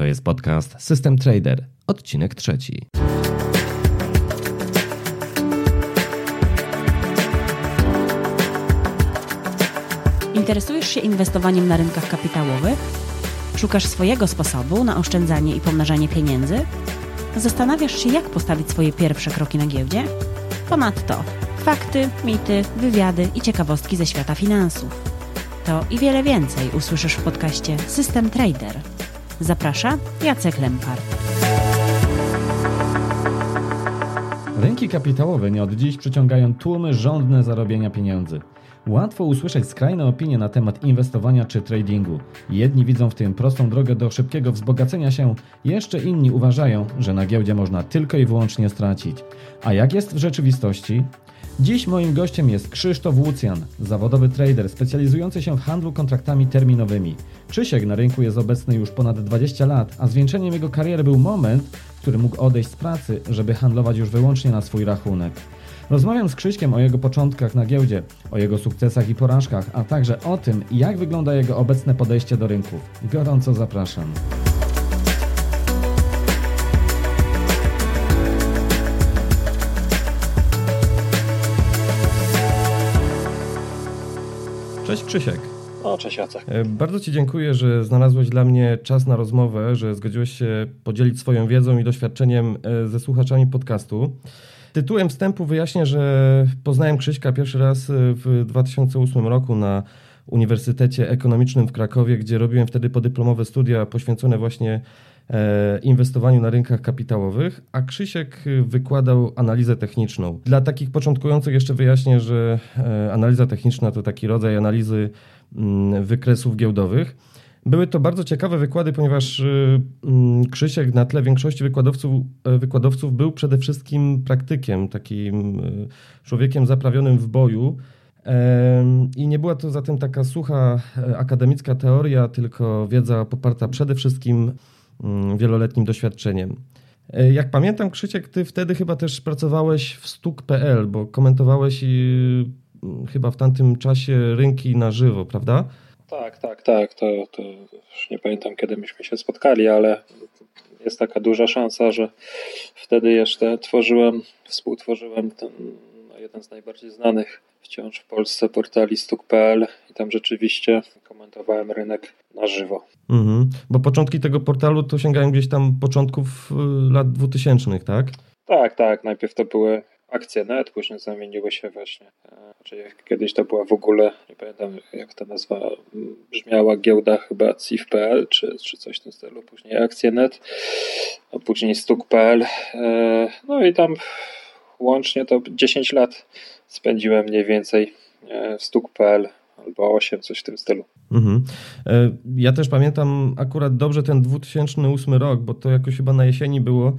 To jest podcast System Trader, odcinek trzeci. Interesujesz się inwestowaniem na rynkach kapitałowych? Szukasz swojego sposobu na oszczędzanie i pomnażanie pieniędzy? Zastanawiasz się, jak postawić swoje pierwsze kroki na giełdzie? Ponadto fakty, mity, wywiady i ciekawostki ze świata finansów. To i wiele więcej usłyszysz w podcaście System Trader. Zaprasza Jacek Lempart. Rynki kapitałowe nie od dziś przyciągają tłumy żądne zarobienia pieniędzy. Łatwo usłyszeć skrajne opinie na temat inwestowania czy tradingu. Jedni widzą w tym prostą drogę do szybkiego wzbogacenia się, jeszcze inni uważają, że na giełdzie można tylko i wyłącznie stracić. A jak jest w rzeczywistości? Dziś moim gościem jest Krzysztof Łucjan, zawodowy trader specjalizujący się w handlu kontraktami terminowymi. Krzysiek na rynku jest obecny już ponad 20 lat, a zwieńczeniem jego kariery był moment, w którym mógł odejść z pracy, żeby handlować już wyłącznie na swój rachunek. Rozmawiam z Krzyśkiem o jego początkach na giełdzie, o jego sukcesach i porażkach, a także o tym, jak wygląda jego obecne podejście do rynków. Gorąco zapraszam. Cześć Krzysiek. O, cześć Jacek. E, bardzo Ci dziękuję, że znalazłeś dla mnie czas na rozmowę, że zgodziłeś się podzielić swoją wiedzą i doświadczeniem e, ze słuchaczami podcastu. Tytułem wstępu wyjaśnię, że poznałem Krzyśka pierwszy raz e, w 2008 roku na Uniwersytecie Ekonomicznym w Krakowie, gdzie robiłem wtedy podyplomowe studia poświęcone właśnie inwestowaniu na rynkach kapitałowych, a Krzysiek wykładał analizę techniczną. Dla takich początkujących jeszcze wyjaśnię, że analiza techniczna to taki rodzaj analizy mm, wykresów giełdowych. Były to bardzo ciekawe wykłady, ponieważ mm, Krzysiek na tle większości wykładowców, wykładowców był przede wszystkim praktykiem, takim człowiekiem zaprawionym w boju. I nie była to zatem taka sucha akademicka teoria, tylko wiedza poparta przede wszystkim wieloletnim doświadczeniem. E, jak pamiętam, Krzysiek, ty wtedy chyba też pracowałeś w stuk.pl, bo komentowałeś mm, chyba w tamtym czasie rynki na żywo, prawda? Tak, tak, tak. To, to już nie pamiętam, kiedy myśmy się spotkali, ale jest taka duża szansa, że wtedy jeszcze tworzyłem, współtworzyłem ten, no, jeden z najbardziej znanych wciąż w Polsce portali stuk.pl i tam rzeczywiście komentowałem rynek na żywo. Mhm. Bo początki tego portalu to sięgają gdzieś tam początków y, lat 2000, tak? Tak, tak. Najpierw to były akcje net, później zamieniły się właśnie. Znaczy kiedyś to była w ogóle, nie pamiętam jak ta nazwa brzmiała, giełda chyba CIF.pl czy, czy coś w tym stylu. Później akcje net, a później stuk.pl. E, no i tam łącznie to 10 lat spędziłem mniej więcej e, w stuk.pl albo 8, coś w tym stylu. Mhm. E, ja też pamiętam akurat dobrze ten 2008 rok, bo to jakoś chyba na jesieni było.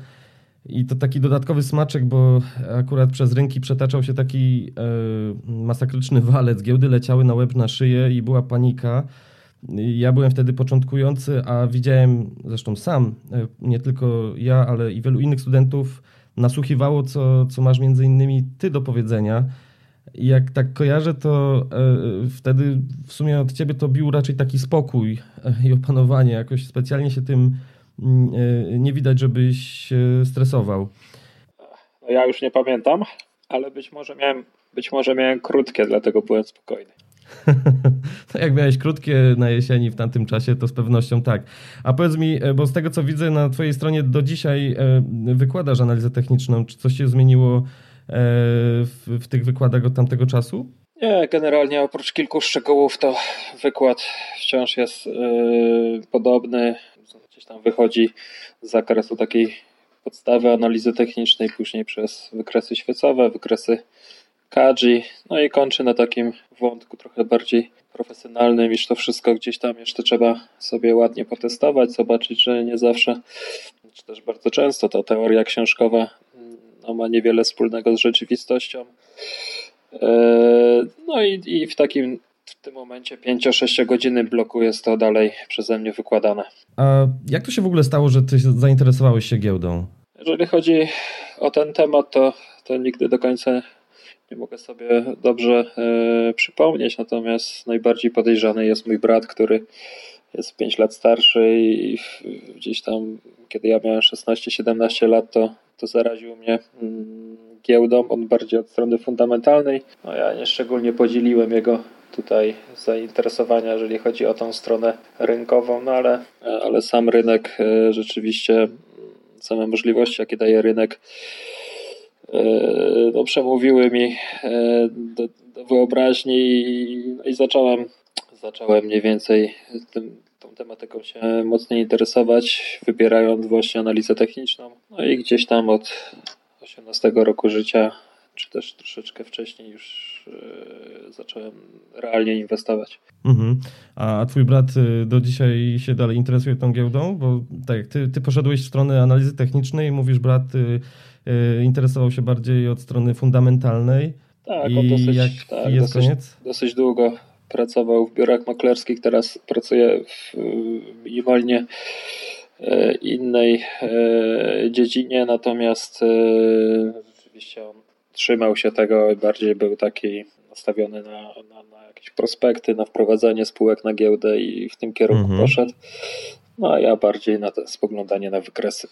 I to taki dodatkowy smaczek, bo akurat przez rynki przetaczał się taki e, masakryczny walec. Giełdy leciały na łeb na szyję i była panika. Ja byłem wtedy początkujący, a widziałem zresztą sam, e, nie tylko ja, ale i wielu innych studentów nasłuchiwało, co, co masz między innymi ty do powiedzenia. Jak tak kojarzę, to e, wtedy w sumie od ciebie to bił raczej taki spokój e, i opanowanie. Jakoś specjalnie się tym mm, e, nie widać, żebyś stresował. No ja już nie pamiętam, ale być może miałem, być może miałem krótkie, dlatego byłem spokojny. no jak miałeś krótkie na jesieni w tamtym czasie, to z pewnością tak. A powiedz mi, bo z tego co widzę na twojej stronie do dzisiaj wykładasz analizę techniczną. Czy coś się zmieniło w, w tych wykładach od tamtego czasu? Nie, generalnie oprócz kilku szczegółów to wykład wciąż jest yy, podobny. Gdzieś tam wychodzi z zakresu takiej podstawy analizy technicznej, później przez wykresy świecowe, wykresy Kaji, no i kończy na takim wątku trochę bardziej profesjonalnym, iż to wszystko gdzieś tam jeszcze trzeba sobie ładnie potestować, zobaczyć, że nie zawsze, czy też bardzo często ta teoria książkowa no, ma niewiele wspólnego z rzeczywistością. E, no i, i w takim w tym momencie 5-6 godziny bloku jest to dalej przeze mnie wykładane. A jak to się w ogóle stało, że ty zainteresowałeś się giełdą? Jeżeli chodzi o ten temat, to, to nigdy do końca nie mogę sobie dobrze e, przypomnieć, natomiast najbardziej podejrzany jest mój brat, który jest 5 lat starszy i gdzieś tam, kiedy ja miałem 16-17 lat, to, to zaraził mnie mm, giełdą, on bardziej od strony fundamentalnej. No ja nie szczególnie podzieliłem jego tutaj zainteresowania, jeżeli chodzi o tą stronę rynkową, no ale, ale sam rynek e, rzeczywiście, same możliwości, jakie daje rynek, e, no, przemówiły mi e, do, do wyobraźni i, no i zacząłem, zacząłem mniej więcej tym, tą tematyką się mocniej interesować, wybierając właśnie analizę techniczną. No i gdzieś tam od 18 roku życia, czy też troszeczkę wcześniej już yy, zacząłem realnie inwestować. Mhm. A twój brat y, do dzisiaj się dalej interesuje tą giełdą? Bo tak, ty, ty poszedłeś w stronę analizy technicznej i mówisz, brat y, y, interesował się bardziej od strony fundamentalnej. Tak, I dosyć, jak tak, jest dosyć, koniec? dosyć długo pracował w biurach maklerskich, teraz pracuje w minimalnie E, innej e, dziedzinie, natomiast e, rzeczywiście on trzymał się tego i bardziej był taki nastawiony na, na, na jakieś prospekty, na wprowadzanie spółek na giełdę i w tym kierunku mhm. poszedł. No a ja bardziej na to spoglądanie na wykresy.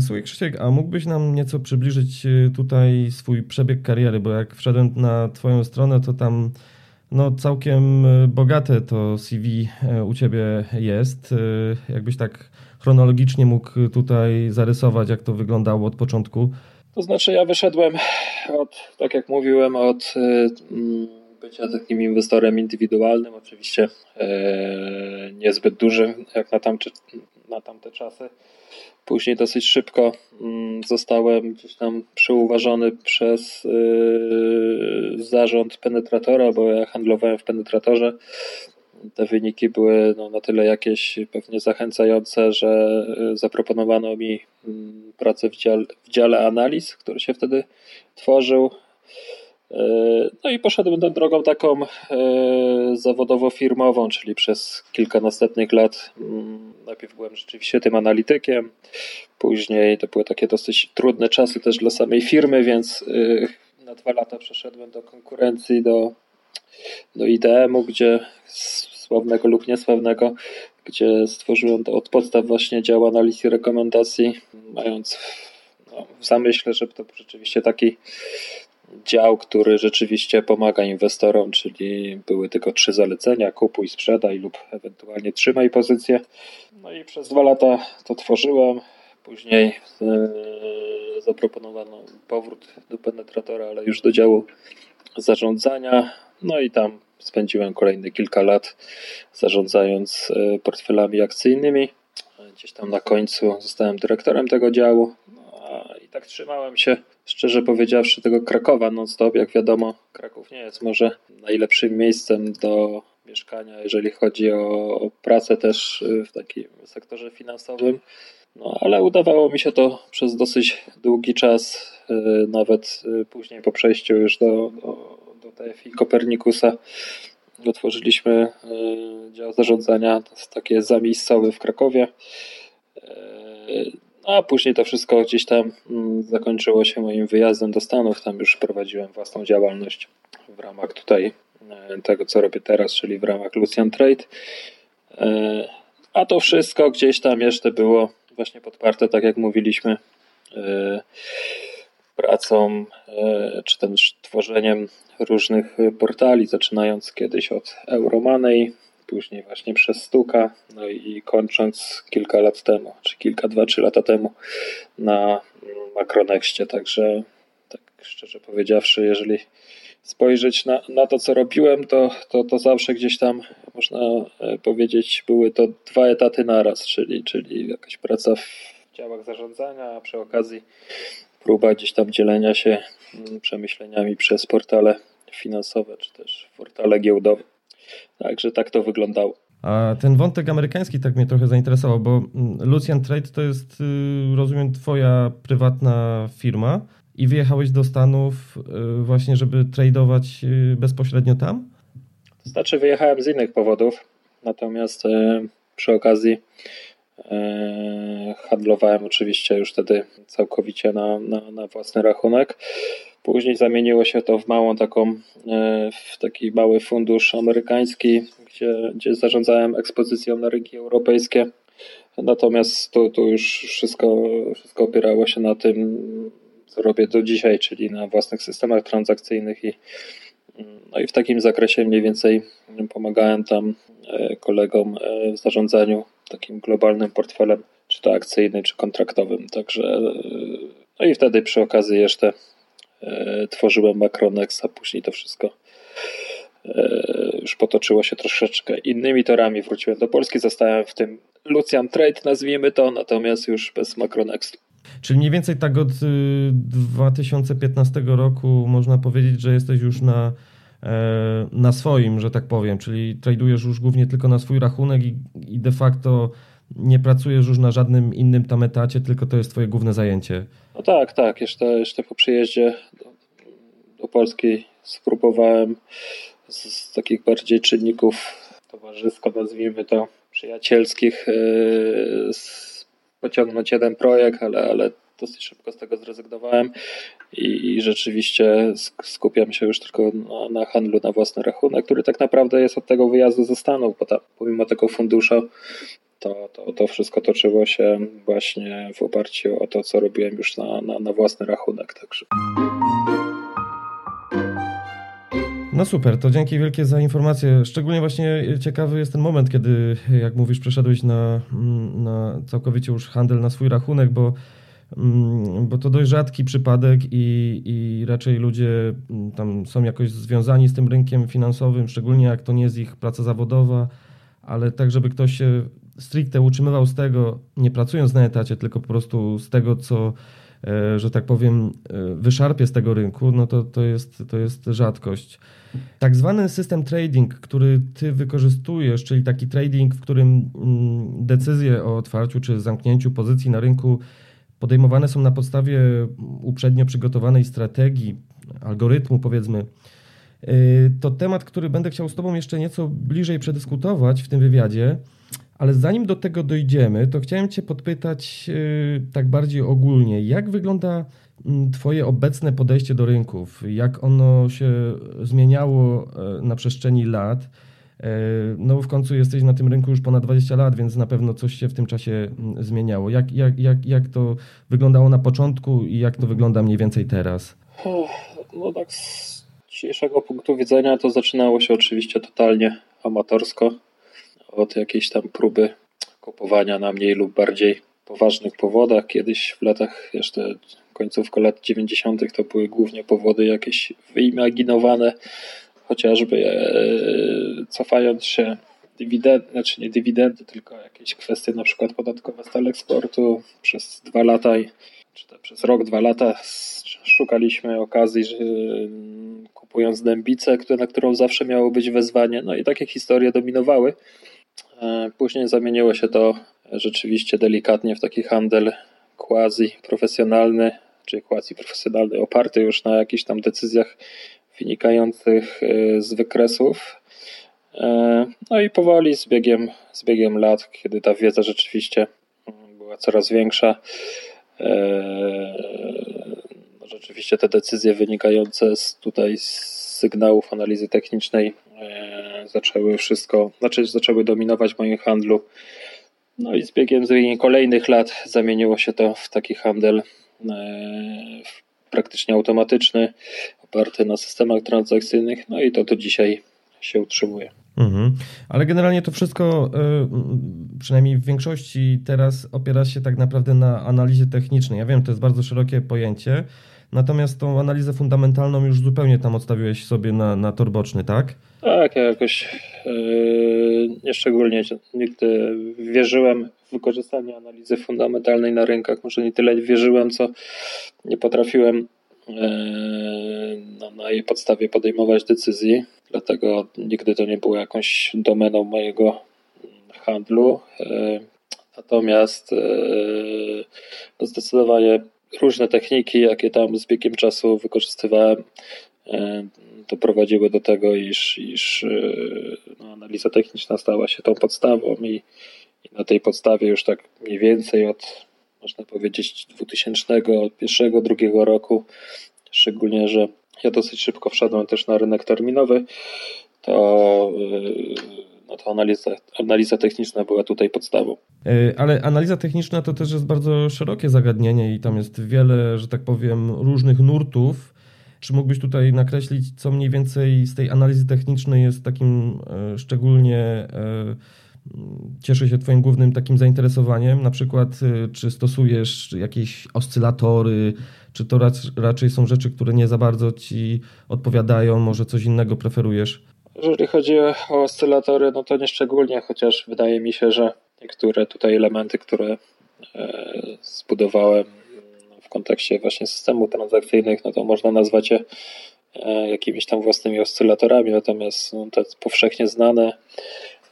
Słuchaj Krzysiek, a mógłbyś nam nieco przybliżyć tutaj swój przebieg kariery, bo jak wszedłem na twoją stronę, to tam no, całkiem e, bogate to CV e, u Ciebie jest. E, jakbyś tak chronologicznie mógł tutaj zarysować, jak to wyglądało od początku? To znaczy, ja wyszedłem od, tak jak mówiłem, od bycia takim inwestorem indywidualnym, oczywiście niezbyt dużym, jak na tamte, na tamte czasy. Później dosyć szybko mm, zostałem gdzieś tam przyuważony przez yy, zarząd penetratora, bo ja handlowałem w penetratorze. Te wyniki były no, na tyle jakieś pewnie zachęcające, że yy, zaproponowano mi mm, pracę w dziale, w dziale analiz, który się wtedy tworzył. No i poszedłem tą drogą taką e, zawodowo-firmową, czyli przez kilka następnych lat mm, najpierw byłem rzeczywiście tym analitykiem, później to były takie dosyć trudne czasy też dla samej firmy, więc e, na dwa lata przeszedłem do konkurencji, do, do IDM-u, gdzie sławnego lub niesławnego, gdzie stworzyłem od podstaw właśnie dział analiz i rekomendacji, mając no, w zamyśle, żeby to był rzeczywiście taki dział, który rzeczywiście pomaga inwestorom, czyli były tylko trzy zalecenia: kupuj, sprzedaj lub ewentualnie trzymaj pozycję. No i przez dwa lata to tworzyłem. Później yy, zaproponowano powrót do penetratora, ale już do działu zarządzania. No i tam spędziłem kolejne kilka lat zarządzając e, portfelami akcyjnymi. Gdzieś tam na końcu zostałem dyrektorem tego działu. Tak trzymałem się szczerze powiedziawszy, tego Krakowa non-stop. Jak wiadomo, Kraków nie jest może najlepszym miejscem do mieszkania, jeżeli chodzi o pracę też y, w takim sektorze finansowym. No, ale udawało mi się to przez dosyć długi czas, y, nawet y, później po przejściu już do, do, do TFI Kopernikusa otworzyliśmy dział zarządzania, to jest takie zamiejscowy w Krakowie a później to wszystko gdzieś tam mm, zakończyło się moim wyjazdem do Stanów. Tam już prowadziłem własną działalność w ramach tutaj e, tego, co robię teraz, czyli w ramach Lucian Trade. E, a to wszystko gdzieś tam jeszcze było właśnie podparte, tak jak mówiliśmy, e, pracą czy też tworzeniem różnych portali, zaczynając kiedyś od Euromoney, później właśnie przez Stuka, no i kończąc kilka lat temu, czy kilka, dwa, trzy lata temu na Macronexcie, także tak szczerze powiedziawszy, jeżeli spojrzeć na, na to, co robiłem, to, to, to zawsze gdzieś tam, można e, powiedzieć, były to dwa etaty naraz, czyli, czyli jakaś praca w działach zarządzania, a przy okazji próba gdzieś tam dzielenia się mm, przemyśleniami przez portale finansowe, czy też portale giełdowe. Także tak to wyglądało. A ten wątek amerykański tak mnie trochę zainteresował, bo mm, Lucian Trade to jest, y, rozumiem, twoja prywatna firma i wyjechałeś do Stanów y, właśnie, żeby tradować y, bezpośrednio tam? To znaczy wyjechałem z innych powodów, natomiast przy okazji handlowałem oczywiście już wtedy całkowicie na, na, na własny rachunek. Później zamieniło się to w małą taką, w taki mały fundusz amerykański, gdzie, gdzie zarządzałem ekspozycją na rynki europejskie. Natomiast tu, tu już wszystko, wszystko opierało się na tym, co robię do dzisiaj, czyli na własnych systemach transakcyjnych i, no i w takim zakresie mniej więcej pomagałem tam e, kolegom e, w zarządzaniu takim globalnym portfelem, czy to akcyjnym, czy kontraktowym. Także e, no i wtedy przy okazji jeszcze tworzyłem Macronex, a później to wszystko już potoczyło się troszeczkę innymi torami. Wróciłem do Polski, zostałem w tym Lucian Trade, nazwijmy to, natomiast już bez Macronext. Czyli mniej więcej tak od 2015 y, roku można powiedzieć, że jesteś już na, e, na swoim, że tak powiem, czyli tradujesz już głównie tylko na swój rachunek i, i de facto nie pracujesz już na żadnym innym tam etacie, tylko to jest twoje główne zajęcie. No tak, tak. Jeszcze, jeszcze po przyjeździe do, Polski spróbowałem z, z takich bardziej czynników towarzysko, nazwijmy to, przyjacielskich yy, pociągnąć jeden projekt, ale, ale dosyć szybko z tego zrezygnowałem i, i rzeczywiście skupiam się już tylko na, na, handlu na własny rachunek, który tak naprawdę jest od tego wyjazdu ze Stanów, bo ta, pomimo tego funduszu to, to, to wszystko toczyło się właśnie w oparciu o to, co robiłem już na, na, na własny rachunek. Także. No super, to dzięki wielkie za informację. Szczególnie właśnie ciekawy jest ten moment, kiedy, jak mówisz, przeszedłeś na, na całkowicie już handel na swój rachunek, bo, mm, bo to dość rzadki przypadek i, i raczej ludzie mm, tam są jakoś związani z tym rynkiem finansowym, szczególnie jak to nie jest ich praca zawodowa, ale tak, żeby ktoś się stricte utrzymywał z tego, nie pracując na etacie, tylko po prostu z tego, co e, że tak powiem, e, wyszarpie z tego rynku, no to, to, jest, to jest rzadkość. Tak zwany system trading, który ty wykorzystujesz, czyli taki trading, w którym mm, decyzje o otwarciu czy zamknięciu pozycji na rynku podejmowane są na podstawie uprzednio przygotowanej strategii, algorytmu powiedzmy, y, to temat, który będę chciał z Tobą jeszcze nieco bliżej przedyskutować w tym wywiadzie. Ale zanim do tego dojdziemy, to chciałem Cię podpytać y, tak bardziej ogólnie, jak wygląda Mm, twoje obecne podejście do rynków, jak ono się zmieniało e, na przestrzeni lat. E, no w końcu jesteś na tym rynku już ponad 20 lat, więc na pewno coś się w tym czasie mm, zmieniało. Jak, jak, jak, jak to wyglądało na początku i jak to wygląda mniej więcej teraz? No tak z dzisiejszego punktu widzenia to zaczynało się oczywiście totalnie amatorsko. Od jakiejś tam próby kupowania na mniej lub bardziej poważnych powodach. Kiedyś w latach jeszcze końcówka lat 90. to były głównie powody jakieś wyimaginowane, chociażby e, cofając się dywidendy, znaczy nie dywidendy, tylko jakieś kwestie na przykład podatkowe z eksportu przez dwa lata, czy to przez rok, dwa lata szukaliśmy okazji, że kupując dębicę, na którą zawsze miało być wezwanie, no i takie historie dominowały. E, później zamieniło się to rzeczywiście delikatnie w taki handel quasi profesjonalny, czy quasi profesjonalny, oparty już na jakichś tam decyzjach wynikających e, z wykresów. E, no i powoli z biegiem, z biegiem lat, kiedy ta wiedza rzeczywiście mm, była coraz większa, no rzeczywiście te decyzje wynikające z tutaj z sygnałów analizy technicznej zaczęły wszystko, znaczy zaczęły dominować w moim handlu no i z biegiem, z biegiem kolejnych lat zamieniło się to w taki handel e, praktycznie automatyczny, oparty na systemach transakcyjnych, no i to do dzisiaj się utrzymuje. Mhm. Ale generalnie to wszystko, e, przynajmniej w większości teraz opiera się tak naprawdę na analizie technicznej. Ja wiem, to jest bardzo szerokie pojęcie, natomiast tą analizę fundamentalną już zupełnie tam odstawiłeś sobie na, na tak? Tak, ja jakoś yy, nieszczególnie nigdy wierzyłem w wykorzystanie analizy fundamentalnej na rynkach. Może nie tyle wierzyłem, co nie potrafiłem yy, no, na jej podstawie podejmować decyzji. Dlatego nigdy to nie było jakąś domeną mojego handlu. Yy, natomiast no zdecydowanie różne techniki, jakie tam z biegiem czasu wykorzystywałem, doprowadziły do tego, iż, iż e, no, analiza techniczna stała się tą podstawą i, i na tej podstawie już tak mniej więcej od można powiedzieć 2001-2002 roku szczególnie, że ja dosyć szybko wszedłem też na rynek terminowy, to, no to analiza, analiza techniczna była tutaj podstawą. Ale analiza techniczna to też jest bardzo szerokie zagadnienie i tam jest wiele, że tak powiem, różnych nurtów. Czy mógłbyś tutaj nakreślić, co mniej więcej z tej analizy technicznej jest takim szczególnie cieszy się Twoim głównym takim zainteresowaniem? Na przykład, czy stosujesz jakieś oscylatory, czy to raczej są rzeczy, które nie za bardzo Ci odpowiadają, może coś innego preferujesz? Jeżeli chodzi o oscylatory, no to nie szczególnie, chociaż wydaje mi się, że niektóre tutaj elementy, które e, zbudowałem w kontekście właśnie systemów transakcyjnych, no to można nazwać je e, jakimiś tam własnymi oscylatorami, natomiast no, te powszechnie znane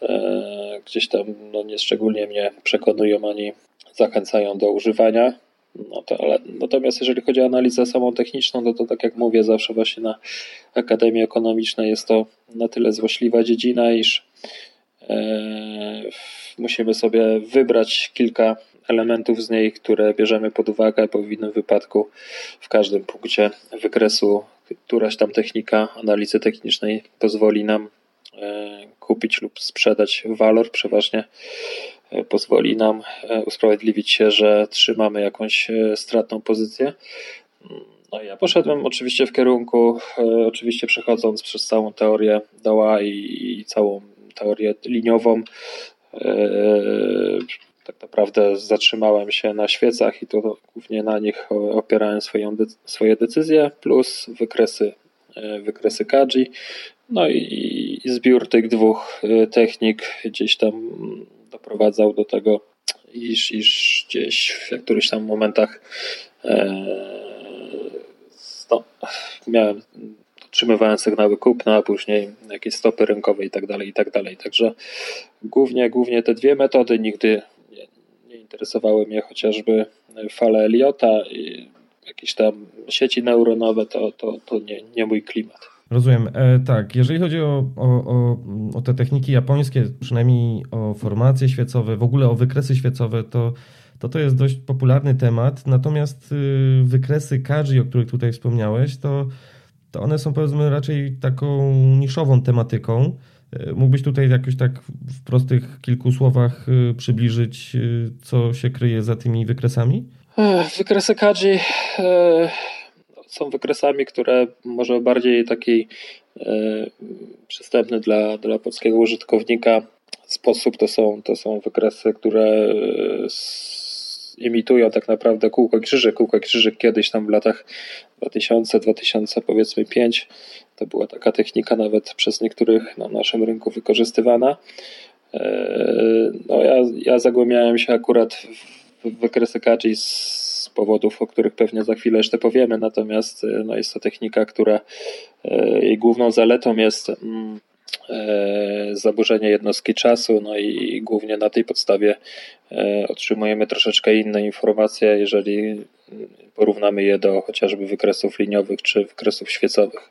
E, gdzieś tam no, nie szczególnie mnie przekonują ani zachęcają do używania. No to, ale, natomiast jeżeli chodzi o analizę samą techniczną, no to tak jak mówię, zawsze właśnie na Akademii Ekonomicznej jest to na tyle złośliwa dziedzina, iż e, musimy sobie wybrać kilka elementów z niej, które bierzemy pod uwagę, bo w innym wypadku w każdym punkcie wykresu któraś tam technika analizy technicznej pozwoli nam E, kupić lub sprzedać walor, przeważnie pozwoli nam e, usprawiedliwić się, że trzymamy jakąś stratną pozycję. No ja poszedłem oczywiście w kierunku, oczywiście przechodząc przez całą teorię doła i, całą teorię liniową, tak naprawdę zatrzymałem się na świecach i to głównie na nich opierałem swoją, swoje decyzje, plus wykresy, wykresy Kaji, no i, i zbiór tych dwóch technik gdzieś tam doprowadzał do tego, iż, iż gdzieś w którychś tam momentach no, miałem, otrzymywałem sygnały kupna, a później jakieś stopy rynkowe i tak dalej, i tak dalej. Także głównie, głównie te dwie metody nigdy nie, nie interesowały mnie chociażby fale Eliota i jakieś tam sieci neuronowe, to, to, to nie, nie mój klimat. Rozumiem. E, tak, jeżeli chodzi o, o, o, o, te techniki japońskie, przynajmniej o formacje świecowe, w ogóle o wykresy świecowe, to to, to jest dość popularny temat. Natomiast y, wykresy Kaji, o których tutaj wspomniałeś, to, to one są powiedzmy raczej taką niszową tematyką. E, mógłbyś tutaj jakoś tak w prostych kilku słowach y, przybliżyć, y, co się kryje za tymi wykresami? Wykresy Kaji są wykresami, które może bardziej taki e, przystępny dla, dla polskiego użytkownika sposób to są, to są wykresy, które e, imitują tak naprawdę kółko krzyżyk. Kółko krzyżyk kiedyś tam w latach 2000, 2000 powiedzmy 5 to była taka technika nawet przez niektórych na naszym rynku wykorzystywana. E, no ja, ja zagłębiałem się akurat w wykresy Kaji z powodów, o których pewnie za chwilę jeszcze powiemy, natomiast e, no, jest to technika, która e, jej główną zaletą jest mm, e, zaburzenie jednostki czasu, no i głównie na tej podstawie otrzymujemy troszeczkę inne informacje, jeżeli porównamy je do chociażby wykresów liniowych czy wykresów świecowych.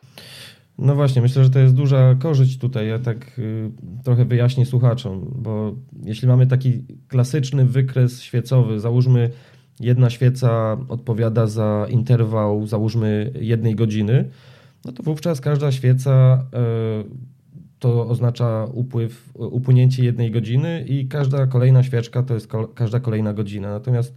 No właśnie, myślę, że to jest duża korzyść tutaj. Ja tak y, trochę wyjaśnię słuchaczom, bo jeśli mamy taki klasyczny wykres świecowy, załóżmy jedna świeca odpowiada za interwał, załóżmy, jednej godziny, no to wówczas każda świeca e, to oznacza upływ, upłynięcie jednej godziny i każda kolejna świeczka to jest każda kolejna godzina. Natomiast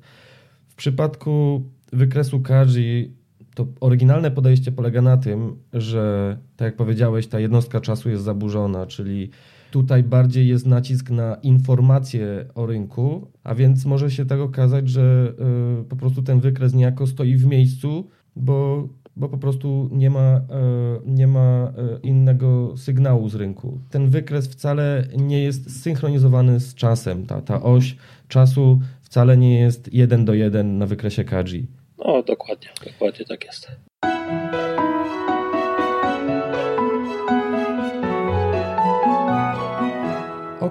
w przypadku wykresu Kaji to oryginalne podejście polega na tym, że tak jak powiedziałeś, ta jednostka czasu jest zaburzona, czyli Tutaj bardziej jest nacisk na informacje o rynku, a więc może się tak okazać, że y, po prostu ten wykres niejako stoi w miejscu, bo, bo po prostu nie ma, y, nie ma y, innego sygnału z rynku. Ten wykres wcale nie jest synchronizowany z czasem. Ta, ta oś czasu wcale nie jest jeden do jeden na wykresie Kaji. No, dokładnie, dokładnie tak jest.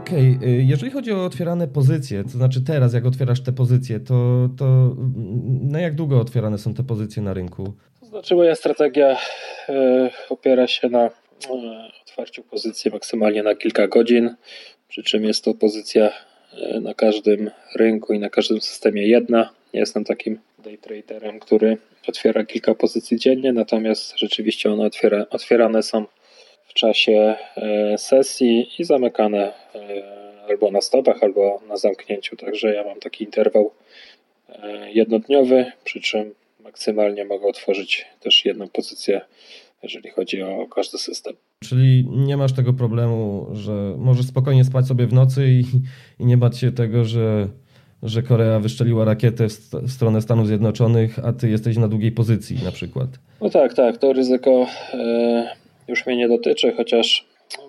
Okej, okay. jeżeli chodzi o otwierane pozycje, to znaczy teraz jak otwierasz te pozycje, to, to na jak długo otwierane są te pozycje na rynku? To znaczy moja strategia e, opiera się na e, otwarciu pozycji maksymalnie na kilka godzin, przy czym jest to pozycja e, na każdym rynku i na każdym systemie jedna. Jestem takim day traderem, który otwiera kilka pozycji dziennie, natomiast rzeczywiście one otwiera, otwierane są w czasie e, sesji i zamykane e, albo na stopach, albo na zamknięciu. Także ja mam taki interwał e, jednodniowy, przy czym maksymalnie mogę otworzyć też jedną pozycję, jeżeli chodzi o każdy system. Czyli nie masz tego problemu, że możesz spokojnie spać sobie w nocy i, i nie bać się tego, że, że Korea wyszczeliła rakietę w, w, stronę Stanów Zjednoczonych, a ty jesteś na długiej pozycji na przykład. No tak, tak, to ryzyko e, już mnie nie dotyczy, chociaż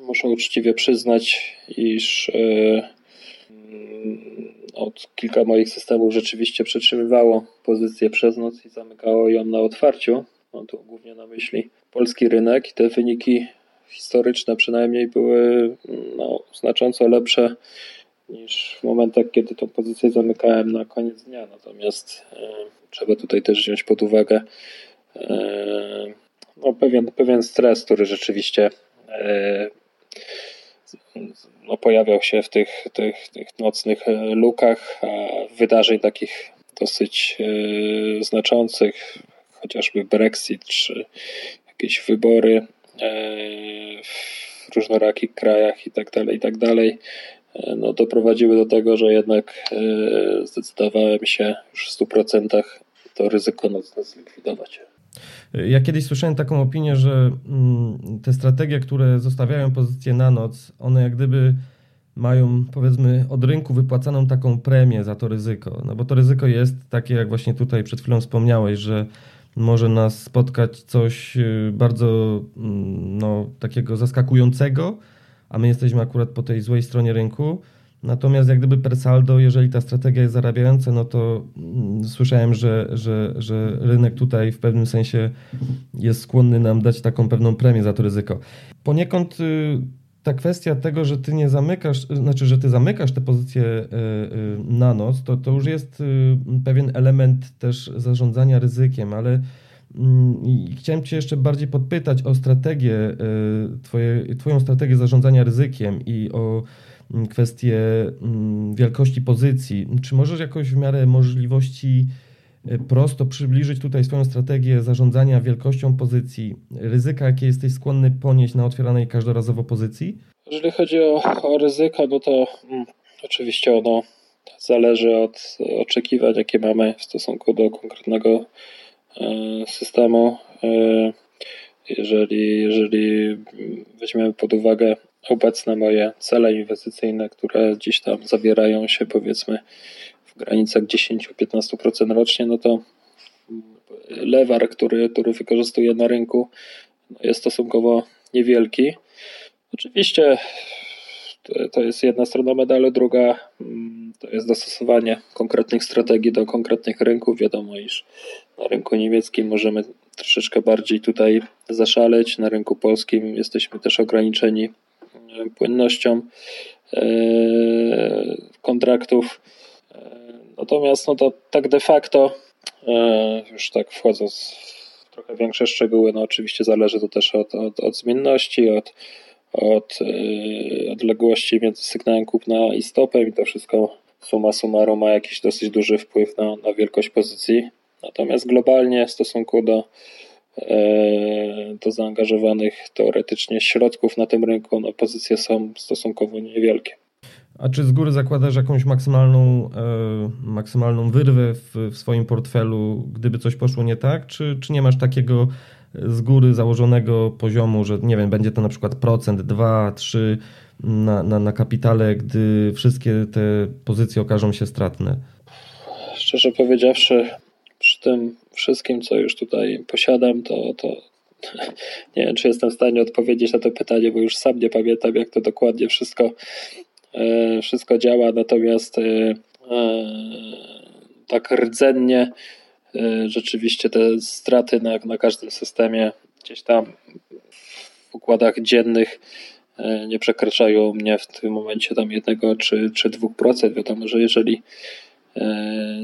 muszę uczciwie przyznać, iż e, od kilka moich systemów rzeczywiście przetrzymywało pozycję przez noc i zamykało ją na otwarciu. Mam tu głównie na myśli polski rynek i te wyniki historyczne przynajmniej były no, znacząco lepsze niż w momentach, kiedy tą pozycję zamykałem na koniec dnia. Natomiast e, trzeba tutaj też wziąć pod uwagę e, no, pewien, pewien stres, który rzeczywiście e, no, pojawiał się w tych, tych, tych nocnych lukach, a wydarzeń takich dosyć e, znaczących, chociażby Brexit czy jakieś wybory e, w różnorakich krajach i tak dalej, i tak e, no doprowadziły do tego, że jednak zdecydowałem się już w 100% to ryzyko nocne zlikwidować. Ja kiedyś słyszałem taką opinię, że mm, te strategie, które zostawiają pozycję na noc, one jak gdyby mają powiedzmy od rynku wypłacaną taką premię za to ryzyko. No bo to ryzyko jest takie, jak właśnie tutaj przed chwilą wspomniałeś, że może nas spotkać coś y, bardzo mm, no, takiego zaskakującego, a my jesteśmy akurat po tej złej stronie rynku. Natomiast jak gdyby per saldo, jeżeli ta strategia jest zarabiająca, no to mm, słyszałem, że, że, że rynek tutaj w pewnym sensie jest skłonny nam dać taką pewną premię za to ryzyko. Poniekąd y, ta kwestia tego, że ty nie zamykasz, znaczy, że ty zamykasz te pozycje y, y, na noc, to, to już jest pewien element też zarządzania ryzykiem, ale mm, chciałem Cię jeszcze bardziej podpytać o strategię, twoje, Twoją strategię zarządzania ryzykiem i o Mm, kwestie mm, wielkości pozycji. Czy możesz jakoś w miarę możliwości e, prosto przybliżyć tutaj swoją strategię zarządzania wielkością pozycji, ryzyka, jakie jesteś skłonny ponieść na otwieranej każdorazowo pozycji? Jeżeli chodzi o, o ryzyko, no to mm, oczywiście ono zależy od oczekiwań, jakie mamy w stosunku do konkretnego e, systemu. E, jeżeli, jeżeli weźmiemy pod uwagę obecne moje cele inwestycyjne, które gdzieś tam zawierają się powiedzmy w granicach 10-15% rocznie, no to lewar, który, który wykorzystuję na rynku no jest stosunkowo niewielki. Oczywiście to jest jedna strona medalu, druga mm, to jest dostosowanie konkretnych strategii do konkretnych rynków. Wiadomo, iż na rynku niemieckim możemy troszeczkę bardziej tutaj zaszaleć, na rynku polskim jesteśmy też ograniczeni płynnością e, kontraktów. E, natomiast no to tak de facto, e, już tak wchodząc w trochę większe szczegóły, no oczywiście zależy to też od, od, od zmienności, od, od odległości między sygnałem kupna i stopem i to wszystko suma summarum ma jakiś dosyć duży wpływ na, na wielkość pozycji. Natomiast globalnie w stosunku do E, do zaangażowanych teoretycznie środków na tym rynku, no pozycje są stosunkowo niewielkie. A czy z góry zakładasz jakąś maksymalną, e, maksymalną wyrwę w, w, swoim portfelu, gdyby coś poszło nie tak? Czy, czy nie masz takiego z góry założonego poziomu, że nie wiem, będzie to na przykład procent, dwa, trzy na, na, na kapitale, gdy wszystkie te pozycje okażą się stratne? Szczerze powiedziawszy, tym wszystkim, co już tutaj posiadam, to, to nie wiem, czy jestem w stanie odpowiedzieć na to pytanie, bo już sam nie pamiętam, jak to dokładnie wszystko, e, wszystko działa. Natomiast e, e, tak rdzennie rzeczywiście te straty na, na każdym systemie gdzieś tam w układach dziennych nie przekraczają mnie w tym momencie tam jednego czy, czy 2%. Wiadomo, że jeżeli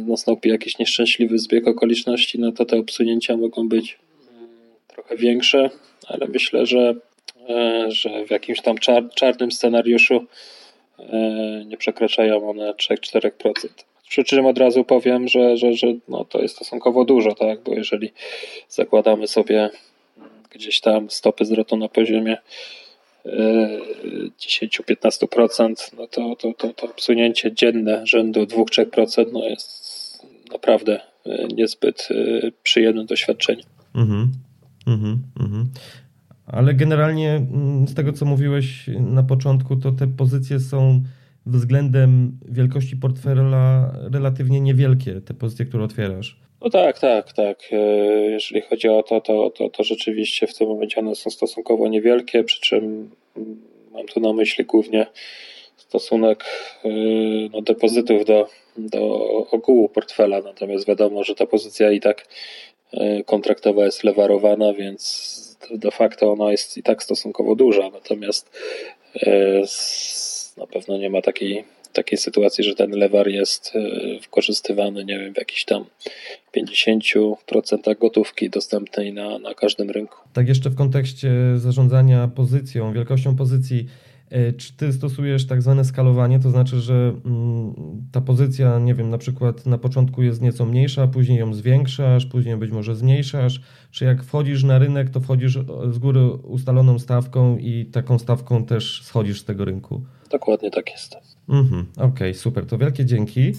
nastąpi jakiś nieszczęśliwy zbieg okoliczności, no to te obsunięcia mogą być mm, trochę większe, ale myślę, że, e, że w jakimś tam czar, czarnym scenariuszu e, nie przekraczają one 3-4%. Przy czym od razu powiem, że, że, że no to jest stosunkowo dużo, tak? Bo jeżeli zakładamy sobie gdzieś tam stopy zwrotu na poziomie 10-15%, no to, to, to, to obsunięcie dzienne rzędu 2-3% no jest naprawdę e, niezbyt e, przyjemne doświadczenie. Mhm, mhm, mhm. Ale generalnie mm, z tego, co mówiłeś na początku, to te pozycje są względem wielkości portfela relatywnie niewielkie, te pozycje, które otwierasz. No tak, tak, tak. E, jeżeli chodzi o to, to, to, to rzeczywiście w tym momencie one są stosunkowo niewielkie, przy czym mm, mam tu na myśli głównie stosunek no, depozytów do do ogółu portfela, natomiast wiadomo, że ta pozycja i tak e, kontraktowa jest lewarowana, więc de facto ona jest i tak stosunkowo duża, natomiast e, na pewno nie ma takiej, takiej sytuacji, że ten lewar jest e, wykorzystywany, nie wiem, w jakichś tam 50% gotówki dostępnej na, na każdym rynku. Tak jeszcze w kontekście zarządzania pozycją, wielkością pozycji, E, czy ty stosujesz tak zwane skalowanie, to znaczy, że mm, ta pozycja, nie wiem, na przykład na początku jest nieco mniejsza, później ją zwiększasz, później być może zmniejszasz? Czy jak wchodzisz na rynek, to wchodzisz z góry ustaloną stawką i taką stawką też schodzisz z tego rynku? Dokładnie tak jest. Mhm, Okej, okay, super, to wielkie dzięki.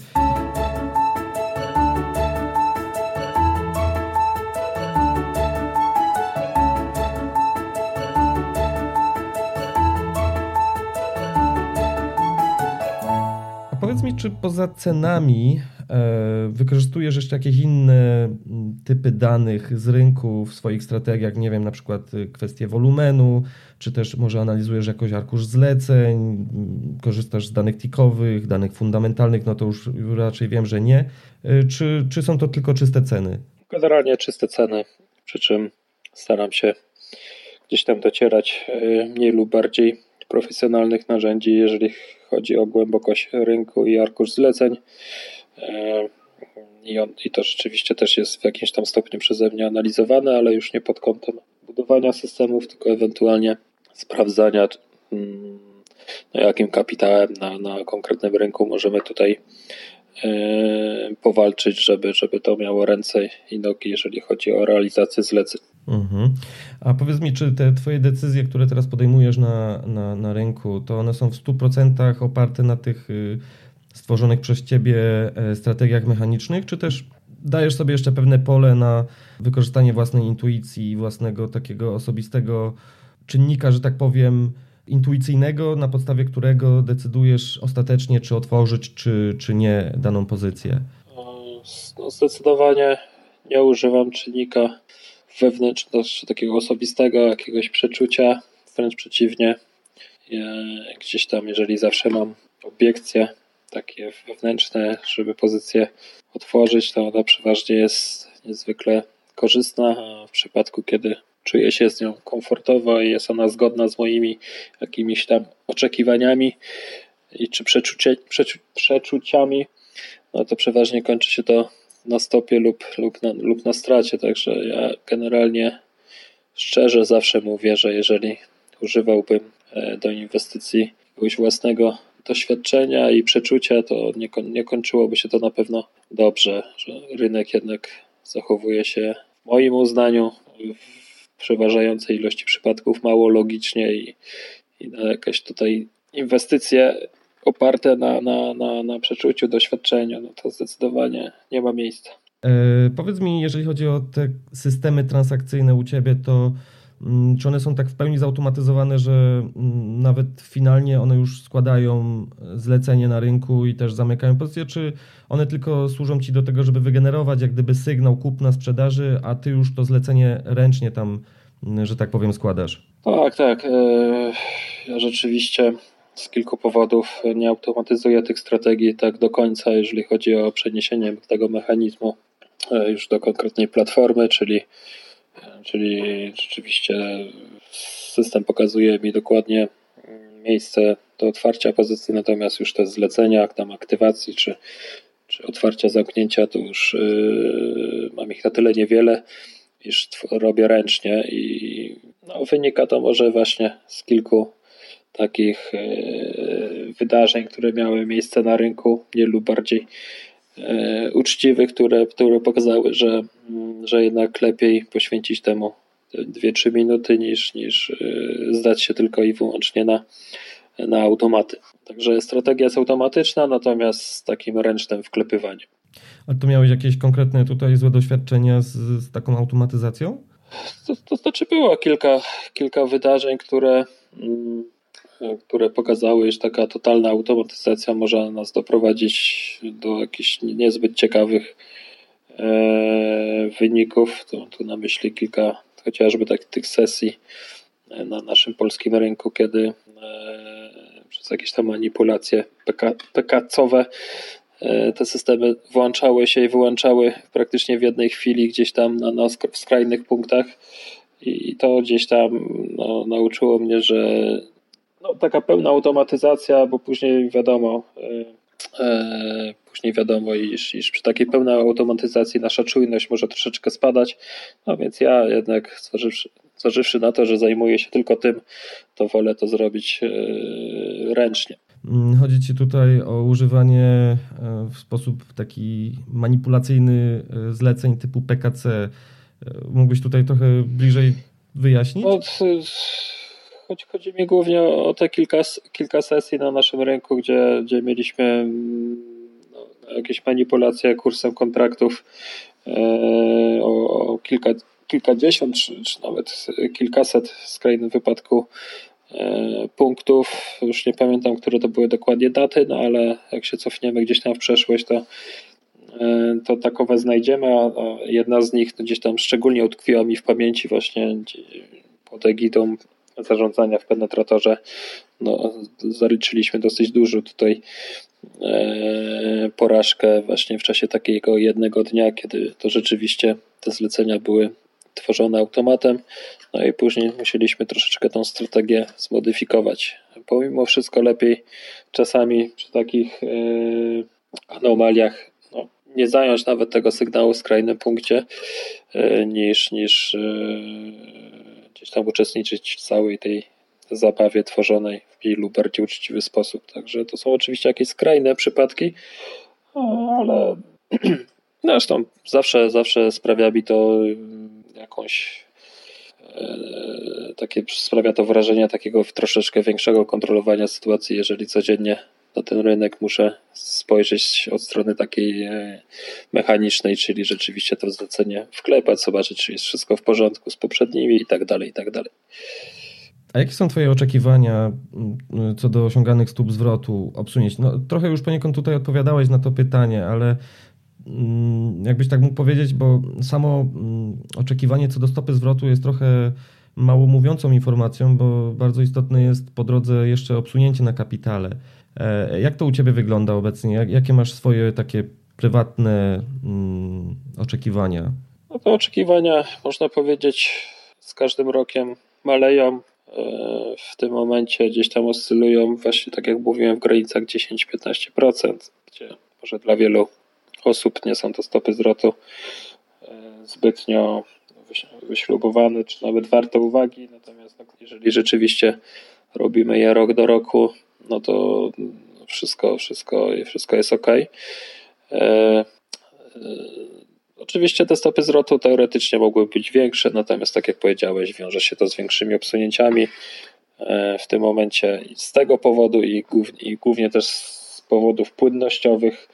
Czy poza cenami e, wykorzystujesz jeszcze jakieś inne typy danych z rynku w swoich strategiach, nie wiem, na przykład y, kwestie wolumenu, czy też może analizujesz jakoś arkusz zleceń, korzystasz z danych tikowych, danych fundamentalnych, no to już raczej wiem, że nie. E, czy, czy są to tylko czyste ceny? Generalnie czyste ceny, przy czym staram się gdzieś tam docierać e, mniej lub bardziej profesjonalnych narzędzi, jeżeli chodzi o głębokość rynku i arkusz zleceń. E, I, on, I to rzeczywiście też jest w jakimś tam stopniu przeze mnie analizowane, ale już nie pod kątem budowania systemów, tylko ewentualnie sprawdzania, mm, no jakim kapitałem na, na konkretnym rynku możemy tutaj powalczyć, żeby, żeby to miało ręce i nogi, jeżeli chodzi o realizację zleceń. Mhm. A powiedz mi, czy te Twoje decyzje, które teraz podejmujesz na, na, na rynku, to one są w 100% oparte na tych y, stworzonych przez Ciebie e, strategiach mechanicznych, czy też dajesz sobie jeszcze pewne pole na wykorzystanie własnej intuicji, własnego takiego osobistego czynnika, że tak powiem, intuicyjnego, na podstawie którego decydujesz ostatecznie, czy otworzyć, czy, czy nie daną pozycję? No, zdecydowanie nie używam czynnika wewnętrznego, takiego osobistego jakiegoś przeczucia, wręcz przeciwnie. Gdzieś tam, jeżeli zawsze mam obiekcje takie wewnętrzne, żeby pozycję otworzyć, to ona przeważnie jest niezwykle korzystna, a w przypadku, kiedy czuję się z nią komfortowo i jest ona zgodna z moimi jakimiś tam oczekiwaniami i czy przeczucie, przeczu, przeczuciami, no to przeważnie kończy się to na stopie lub, lub, na, lub na stracie. Także ja generalnie szczerze zawsze mówię, że jeżeli używałbym e, do inwestycji jakiegoś własnego doświadczenia i przeczucia, to nie, nie kończyłoby się to na pewno dobrze, że rynek jednak zachowuje się w moim uznaniu przeważającej ilości przypadków mało logicznie i, i na jakieś tutaj inwestycje oparte na, na, na, na przeczuciu, doświadczeniu, no to zdecydowanie nie ma miejsca. E, powiedz mi, jeżeli chodzi o te systemy transakcyjne u Ciebie, to czy one są tak w pełni zautomatyzowane, że mm, nawet finalnie one już składają zlecenie na rynku i też zamykają pozycję, czy one tylko służą Ci do tego, żeby wygenerować jak gdyby sygnał kupna sprzedaży, a Ty już to zlecenie ręcznie tam, mm, że tak powiem, składasz? Tak, tak. E, ja rzeczywiście z kilku powodów nie automatyzuje tych strategii tak do końca, jeżeli chodzi o przeniesienie tego mechanizmu e, już do konkretnej platformy, czyli, czyli rzeczywiście system pokazuje mi dokładnie miejsce do otwarcia pozycji, natomiast już te zlecenia, tam aktywacji czy, czy otwarcia, zamknięcia, to już yy, mam ich na tyle niewiele, iż robię ręcznie i no, wynika to może właśnie z kilku takich e, wydarzeń, które miały miejsce na rynku, mniej lub bardziej uczciwych, które, które pokazały, że, że jednak lepiej poświęcić temu 2-3 minuty niż, niż zdać się tylko i wyłącznie na, na automaty. Także strategia jest automatyczna, natomiast z takim ręcznym wklepywaniem. A to miałeś jakieś konkretne tutaj złe doświadczenia z, z taką automatyzacją? To, to znaczy było kilka, kilka wydarzeń, które, mm, które pokazały, że taka totalna automatyzacja może nas doprowadzić do jakichś niezbyt ciekawych e, wyników. To, tu na myśli kilka chociażby tak, tych sesji na naszym polskim rynku, kiedy e, przez jakieś tam manipulacje PK, PK-cowe E, te systemy włączały się i wyłączały praktycznie w jednej chwili gdzieś tam na, na skrajnych punktach i to gdzieś tam no, nauczyło mnie, że no, taka pełna automatyzacja, bo później wiadomo, e, e, później wiadomo, iż, iż przy takiej pełnej automatyzacji nasza czujność może troszeczkę spadać, no więc ja jednak zważywszy, zważywszy na to, że zajmuję się tylko tym, to wolę to zrobić e, ręcznie. Mm, chodzi Ci tutaj o używanie w sposób taki manipulacyjny zleceń typu PKC. Mógłbyś tutaj trochę bliżej wyjaśnić? No, chodzi, chodzi mi głównie o te kilka, kilka sesji na naszym rynku, gdzie, gdzie mieliśmy mm, no, jakieś manipulacje kursem kontraktów o, o kilka, kilkadziesiąt, czy, czy nawet kilkaset w skrajnym wypadku E, punktów. Już nie pamiętam, które to były dokładnie daty, no ale jak się cofniemy gdzieś tam w przeszłość, to, e, to takowe znajdziemy, a jedna z nich gdzieś tam szczególnie utkwiła mi w pamięci właśnie pod egidą zarządzania w penetratorze. No, zaryczyliśmy dosyć dużo tutaj e, porażkę właśnie w czasie takiego jednego dnia, kiedy to rzeczywiście te zlecenia były tworzone automatem, no i później musieliśmy troszeczkę tą strategię zmodyfikować. Pomimo wszystko lepiej czasami przy takich yy, anomaliach no, nie zająć nawet tego sygnału w skrajnym punkcie, yy, niż, niż yy, gdzieś tam uczestniczyć w całej tej zabawie tworzonej w mniej lub bardziej uczciwy sposób. Także to są oczywiście jakieś skrajne przypadki, ale zresztą zawsze, zawsze sprawia mi to jakąś e, takie sprawia to wrażenie takiego troszeczkę większego kontrolowania sytuacji, jeżeli codziennie na ten rynek muszę spojrzeć od strony takiej e, mechanicznej, czyli rzeczywiście to zlecenie wklepać, zobaczyć, czy jest wszystko w porządku z poprzednimi i tak dalej, i tak dalej. A jakie są Twoje oczekiwania mm, co do osiąganych stóp zwrotu obsunięć? No, trochę już poniekąd tutaj odpowiadałeś na to pytanie, ale Mm, jakbyś tak mógł powiedzieć, bo samo mm, oczekiwanie co do stopy zwrotu jest trochę mało mówiącą informacją, bo bardzo istotne jest po drodze jeszcze obsunięcie na kapitale. E, jak to u Ciebie wygląda obecnie? Jakie masz swoje takie prywatne mm, oczekiwania? No to oczekiwania, można powiedzieć, z każdym rokiem maleją. E, w tym momencie gdzieś tam oscylują, właśnie tak jak mówiłem, w granicach 10-15%, gdzie może dla wielu osób nie są to stopy zwrotu e, zbytnio wyśrubowane, czy nawet warte uwagi. Natomiast no, jeżeli rzeczywiście robimy je rok do roku, no to wszystko, wszystko, wszystko jest ok. E, e, oczywiście te stopy zwrotu teoretycznie mogły być większe, natomiast tak jak powiedziałeś, wiąże się to z większymi obsunięciami e, w tym momencie z tego powodu i głównie, i głównie też z powodów płynnościowych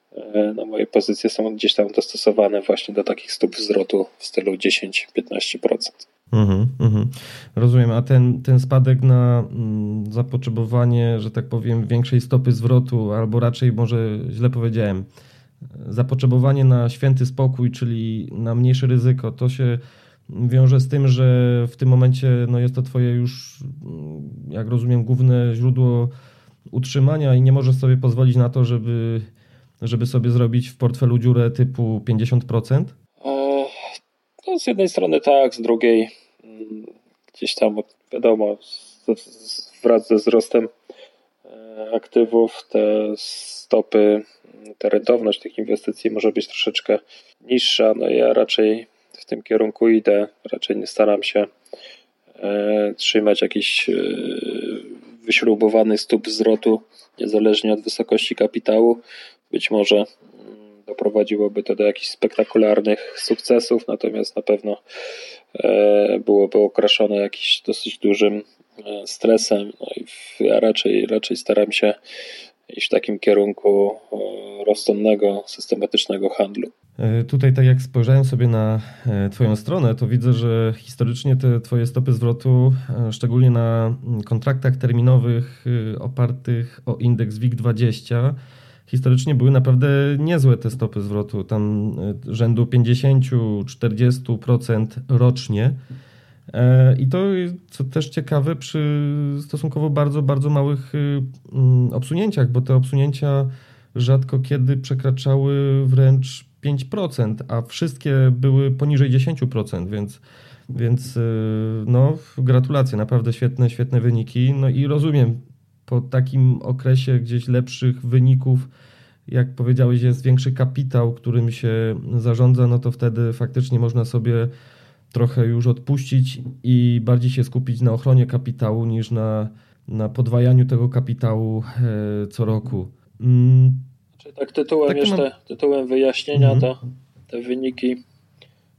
no moje pozycje są gdzieś tam dostosowane właśnie do takich stóp wzrotu w stylu 10-15%. Mhm, mhm. Rozumiem, a ten, ten spadek na mm, zapotrzebowanie, że tak powiem, większej stopy zwrotu, albo raczej może źle powiedziałem, zapotrzebowanie na święty spokój, czyli na mniejsze ryzyko, to się wiąże z tym, że w tym momencie no jest to Twoje już, jak rozumiem, główne źródło utrzymania i nie możesz sobie pozwolić na to, żeby żeby sobie zrobić w portfelu dziurę typu 50%? E, no z jednej strony tak, z drugiej mm, gdzieś tam wiadomo, wraz ze wzrostem e, aktywów te stopy, ta rentowność tych inwestycji może być troszeczkę niższa. No ja raczej w tym kierunku idę, raczej nie staram się e, trzymać jakichś wyśrubowanych stóp zwrotu niezależnie od wysokości kapitału być może mm, doprowadziłoby to do jakichś spektakularnych sukcesów, natomiast na pewno byłoby okraszone jakimś dosyć dużym stresem. No i ja raczej, raczej staram się iść w takim kierunku rozsądnego, systematycznego handlu. E, tutaj, tak jak spojrzałem sobie na e, Twoją stronę, to widzę, że historycznie te Twoje stopy zwrotu, e, szczególnie na kontraktach terminowych opartych o indeks WIG20, historycznie były naprawdę niezłe te stopy zwrotu, tam rzędu 50-40% rocznie. I to, co też ciekawe, przy stosunkowo bardzo, bardzo małych mm, obsunięciach, bo te obsunięcia rzadko kiedy przekraczały wręcz 5%, a wszystkie były poniżej 10%, więc, więc y, no, gratulacje, naprawdę świetne, świetne wyniki. No i rozumiem, po takim okresie gdzieś lepszych wyników, jak powiedziałeś, jest większy kapitał, którym się zarządza, no to wtedy faktycznie można sobie trochę już odpuścić i bardziej się skupić na ochronie kapitału niż na, na podwajaniu tego kapitału e, co roku. Mm, tak tytułem tak jeszcze, mam... tytułem wyjaśnienia, mhm. to te wyniki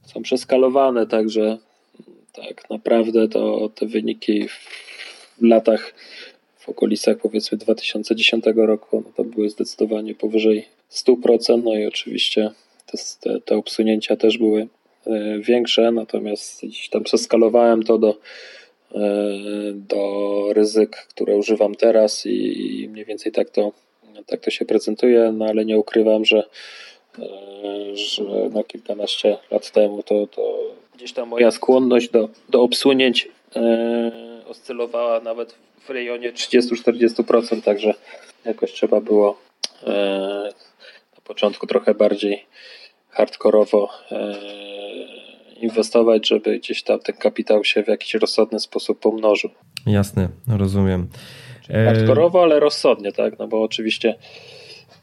są przeskalowane, także tak naprawdę to te wyniki w latach w okolicach powiedzmy 2010 roku no to były zdecydowanie powyżej 100%, no i oczywiście te, te obsunięcia też były e, większe, natomiast gdzieś tam przeskalowałem to do, e, do ryzyk, które używam teraz i mniej więcej tak to tak to się prezentuje, no ale nie ukrywam, że, e, że na kilkanaście lat temu to, to gdzieś tam moja skłonność do, do obsunięć oscylowała nawet w rejonie 30-40%, także jakoś trzeba było e, na początku trochę bardziej hardkorowo e, inwestować, żeby gdzieś tam ten kapitał się w jakiś rozsądny sposób pomnożył. Jasne, rozumiem. Hardkorowo, ale rozsądnie, tak? No bo oczywiście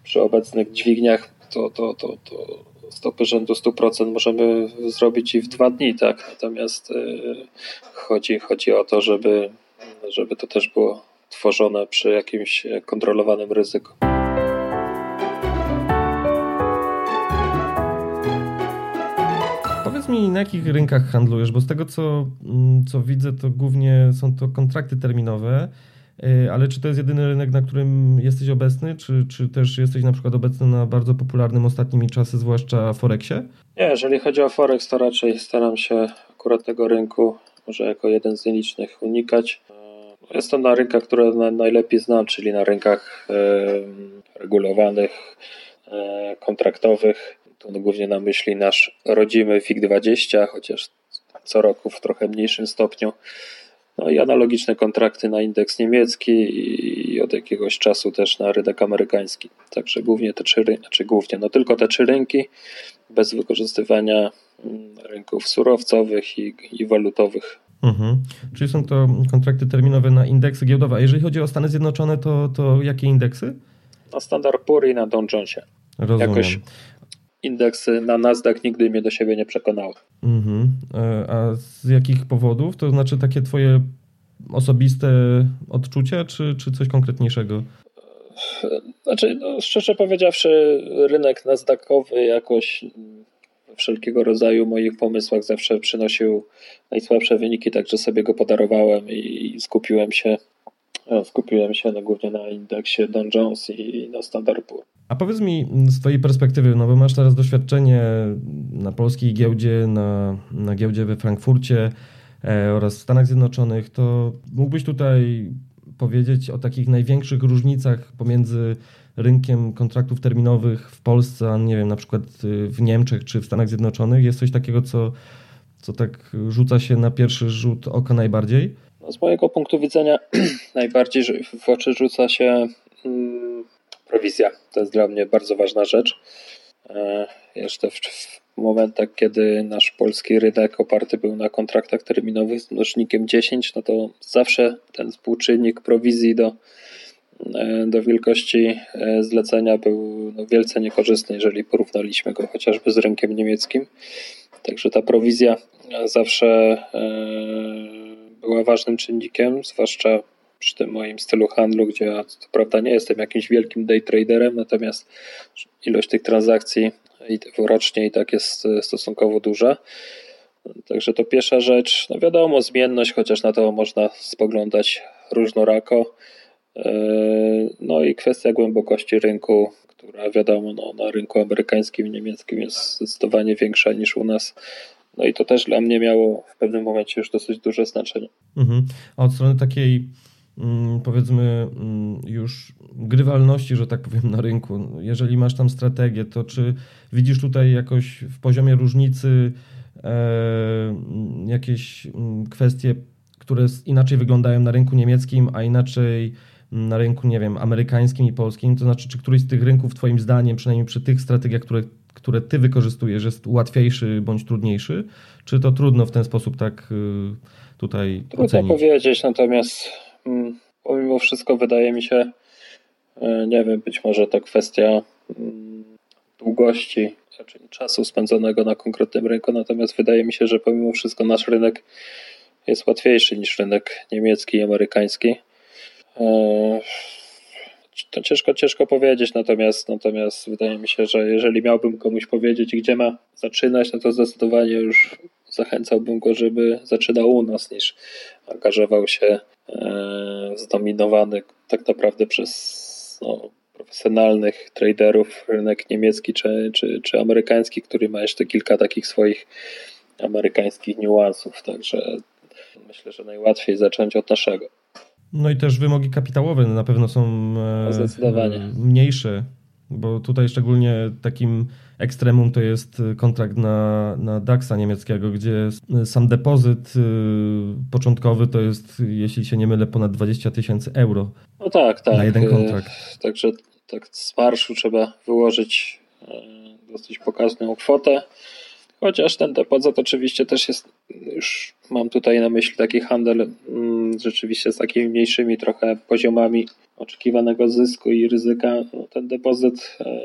przy obecnych dźwigniach to, to, to, to stopy rzędu 100% możemy zrobić i w dwa dni, tak? Natomiast e, chodzi, chodzi o to, żeby, żeby to też było tworzone przy jakimś kontrolowanym ryzyku. Powiedz mi, na jakich rynkach handlujesz? Bo z tego, co, mm, co widzę, to głównie są to kontrakty terminowe. E, ale czy to jest jedyny rynek, na którym jesteś obecny, czy, czy też jesteś na przykład obecny na bardzo popularnym ostatnimi czasy, zwłaszcza Forexie? Nie, jeżeli chodzi o Forex, to raczej staram się akurat tego rynku może jako jeden z nielicznych unikać. E, jestem na rynkach, które najlepiej znam, czyli na rynkach e, regulowanych, kontraktowych. Tu głównie na myśli nasz rodzimy WIG20, chociaż co roku w trochę mniejszym stopniu. No i analogiczne kontrakty na indeks niemiecki i od jakiegoś czasu też na rynek amerykański. Także głównie te trzy, znaczy głównie, no tylko te trzy rynki bez wykorzystywania mm, rynków surowcowych i, i walutowych. Mhm. Czyli są to kontrakty terminowe na indeksy giełdowe. A jeżeli chodzi o Stany Zjednoczone, to, to jakie indeksy? Na Standard Poor i na Dow Jonesie. Rozumiem. Jakoś indeksy na Nasdaq nigdy mnie do siebie nie przekonały. Mhm. E, a z jakich powodów? To znaczy takie twoje osobiste odczucia, czy, czy coś konkretniejszego? Znaczy, no, szczerze powiedziawszy, rynek nasdaqowy jakoś wszelkiego rodzaju moich pomysłach zawsze przynosił najsłabsze wyniki, także sobie go podarowałem i skupiłem się skupiłem się no, głównie na indeksie Dow Jones i na Standard Poor. A powiedz mi z Twojej perspektywy, no bo masz teraz doświadczenie na polskiej giełdzie, na, na giełdzie we Frankfurcie e, oraz w Stanach Zjednoczonych, to mógłbyś tutaj powiedzieć o takich największych różnicach pomiędzy rynkiem kontraktów terminowych w Polsce, a nie wiem, na przykład y, w Niemczech czy w Stanach Zjednoczonych? Jest coś takiego, co, co tak rzuca się na pierwszy rzut oka najbardziej? No z mojego punktu widzenia najbardziej w oczy rzuca się mm, prowizja. To jest dla mnie bardzo ważna rzecz. E, jeszcze w, momentach, kiedy nasz polski rynek oparty był na kontraktach terminowych z mnożnikiem 10, no to zawsze ten współczynnik prowizji do, e, do wielkości e, zlecenia był no, wielce niekorzystny, jeżeli porównaliśmy go chociażby z rynkiem niemieckim. Także ta prowizja zawsze była ważnym czynnikiem, zwłaszcza przy tym moim stylu handlu, gdzie ja co prawda nie jestem jakimś wielkim day traderem, natomiast ilość tych transakcji rocznie i tak jest stosunkowo duża. Także to pierwsza rzecz. No wiadomo, zmienność, chociaż na to można spoglądać różnorako. E, no i kwestia głębokości rynku, która wiadomo no, na rynku amerykańskim i niemieckim jest zdecydowanie większa niż u nas. No i to też dla mnie miało w pewnym momencie już dosyć duże znaczenie. Mhm. A od strony takiej mm, powiedzmy mm, już grywalności, że tak powiem, na rynku, jeżeli masz tam strategię, to czy widzisz tutaj jakoś w poziomie różnicy e, jakieś mm, kwestie, które inaczej wyglądają na rynku niemieckim, a inaczej na rynku, nie wiem, amerykańskim i polskim? To znaczy, czy któryś z tych rynków, Twoim zdaniem, przynajmniej przy tych strategiach, które, które Ty wykorzystujesz, jest łatwiejszy bądź trudniejszy? Czy to trudno w ten sposób tak y, tutaj Trudno ocenić? powiedzieć, natomiast mm, pomimo wszystko wydaje mi się, e, nie wiem, być może to kwestia mm, długości, znaczy czasu spędzonego na konkretnym rynku, natomiast wydaje mi się, że pomimo wszystko nasz rynek jest łatwiejszy niż rynek niemiecki i amerykański. To ciężko, ciężko powiedzieć, natomiast, natomiast wydaje mi się, że jeżeli miałbym komuś powiedzieć, gdzie ma zaczynać, no to zdecydowanie już zachęcałbym go, żeby zaczynał u nas, niż angażował się e, zdominowany tak naprawdę przez no, profesjonalnych traderów rynek niemiecki czy, czy, czy amerykański, który ma jeszcze kilka takich swoich amerykańskich niuansów, także myślę, że najłatwiej zacząć od naszego. No i też wymogi kapitałowe na pewno są e, mniejsze, bo tutaj szczególnie takim ekstremum to jest kontrakt na, na DAX-a niemieckiego, gdzie sam depozyt y, początkowy to jest, jeśli się nie mylę, ponad 20 tysięcy euro. No tak, tak. Na jeden kontrakt. Także tak z marszu trzeba wyłożyć e, dosyć pokaźną kwotę. Chociaż ten depozyt oczywiście też jest, już mam tutaj na myśli taki handel mm, rzeczywiście z takimi mniejszymi trochę poziomami oczekiwanego zysku i ryzyka. No, ten depozyt e,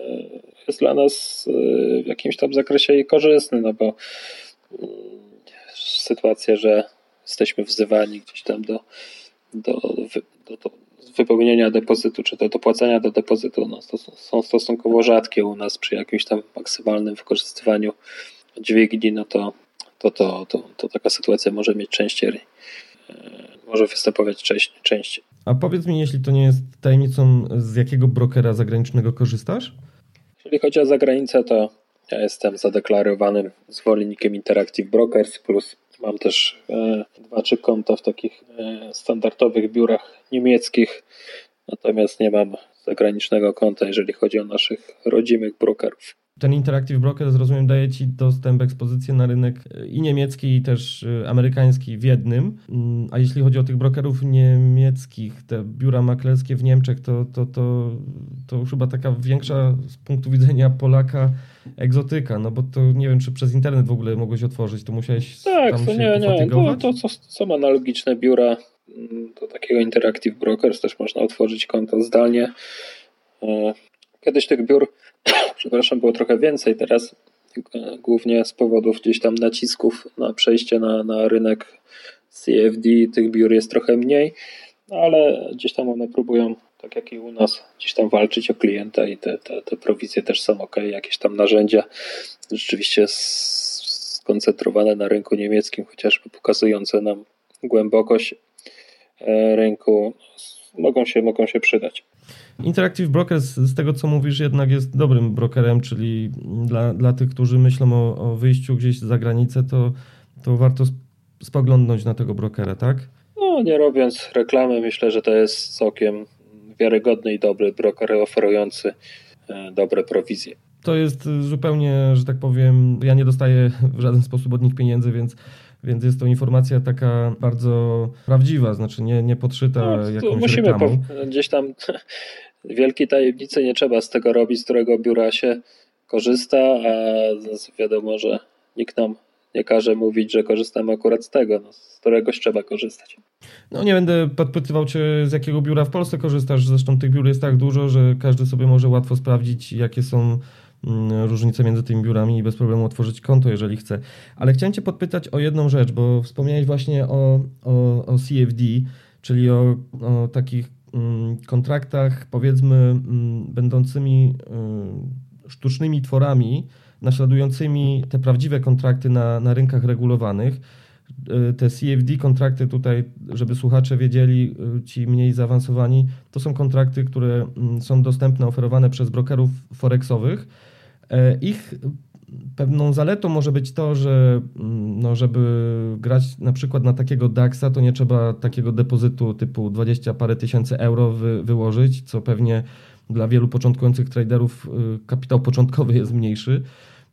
jest dla nas e, w jakimś tam zakresie korzystny, no bo mm, sytuacja, że jesteśmy wzywani gdzieś tam do, do, do, do wypełnienia depozytu, czy do dopłacenia do depozytu, no, to są stosunkowo rzadkie u nas przy jakimś tam maksymalnym wykorzystywaniu dźwigni, no to, to, to, to, to taka sytuacja może mieć częściej, e, może występować częściej. A powiedz mi, jeśli to nie jest tajemnicą, z jakiego brokera zagranicznego korzystasz? Jeżeli chodzi o zagranicę, to ja jestem zadeklarowanym zwolennikiem Interactive Brokers, plus mam też e, dwa czy konta w takich e, standardowych biurach niemieckich, natomiast nie mam zagranicznego konta, jeżeli chodzi o naszych rodzimych brokerów. Ten Interactive Broker, zrozumiem, daje Ci dostęp, ekspozycję na rynek i niemiecki, i też y, amerykański w jednym. Mm, a jeśli chodzi o tych brokerów niemieckich, te biura maklerskie w Niemczech, to, to, to, to już chyba taka większa z punktu widzenia Polaka egzotyka, no bo to nie wiem, czy przez internet w ogóle mogłeś otworzyć, to musiałeś tak, tam to się nie, nie, to, to, to są analogiczne biura mm, do takiego Interactive Brokers, też można otworzyć konto zdalnie. E, kiedyś tych biur przepraszam, było trochę więcej. Teraz e, głównie z powodów gdzieś tam nacisków na przejście na, na rynek CFD tych biur jest trochę mniej, ale gdzieś tam one próbują, tak jak i u nas, gdzieś tam walczyć o klienta i te, te, te prowizje też są ok, jakieś tam narzędzia rzeczywiście skoncentrowane na rynku niemieckim, chociażby pokazujące nam głębokość e, rynku, mogą się, mogą się przydać. Interactive Brokers, z tego co mówisz, jednak jest dobrym brokerem, czyli dla, dla tych, którzy myślą o, o wyjściu gdzieś za granicę, to, to warto spoglądnąć na tego brokera, tak? No, nie robiąc reklamy, myślę, że to jest całkiem wiarygodny i dobry broker oferujący e, dobre prowizje. To jest zupełnie, że tak powiem, ja nie dostaję w żaden sposób od nich pieniędzy, więc więc jest to informacja taka bardzo prawdziwa, znaczy nie, nie podszyta no, jakąś musimy reklamą. Gdzieś tam wielkiej tajemnicy nie trzeba z tego robić, z którego biura się korzysta, a wiadomo, że nikt nam nie każe mówić, że korzystamy akurat z tego, no, z któregoś trzeba korzystać. No nie będę podpytywał Cię, z jakiego biura w Polsce korzystasz, zresztą tych biur jest tak dużo, że każdy sobie może łatwo sprawdzić, jakie są mm, różnice między tymi biurami i bez problemu otworzyć konto, jeżeli chce. Ale chciałem Cię podpytać o jedną rzecz, bo wspomniałeś właśnie o, o, o CFD czyli o, o takich mm, kontraktach, powiedzmy, mm, będącymi y, sztucznymi tworami, naśladującymi te prawdziwe kontrakty na, na rynkach regulowanych. Y, te CFD kontrakty tutaj, żeby słuchacze wiedzieli, y, ci mniej zaawansowani, to są kontrakty, które są dostępne, oferowane przez brokerów forexowych. E, ich pewną zaletą może być to, że mm, no, żeby grać na przykład na takiego DAXa, to nie trzeba takiego depozytu typu 20 parę tysięcy euro wy, wyłożyć, co pewnie dla wielu początkujących traderów y, kapitał początkowy jest mniejszy.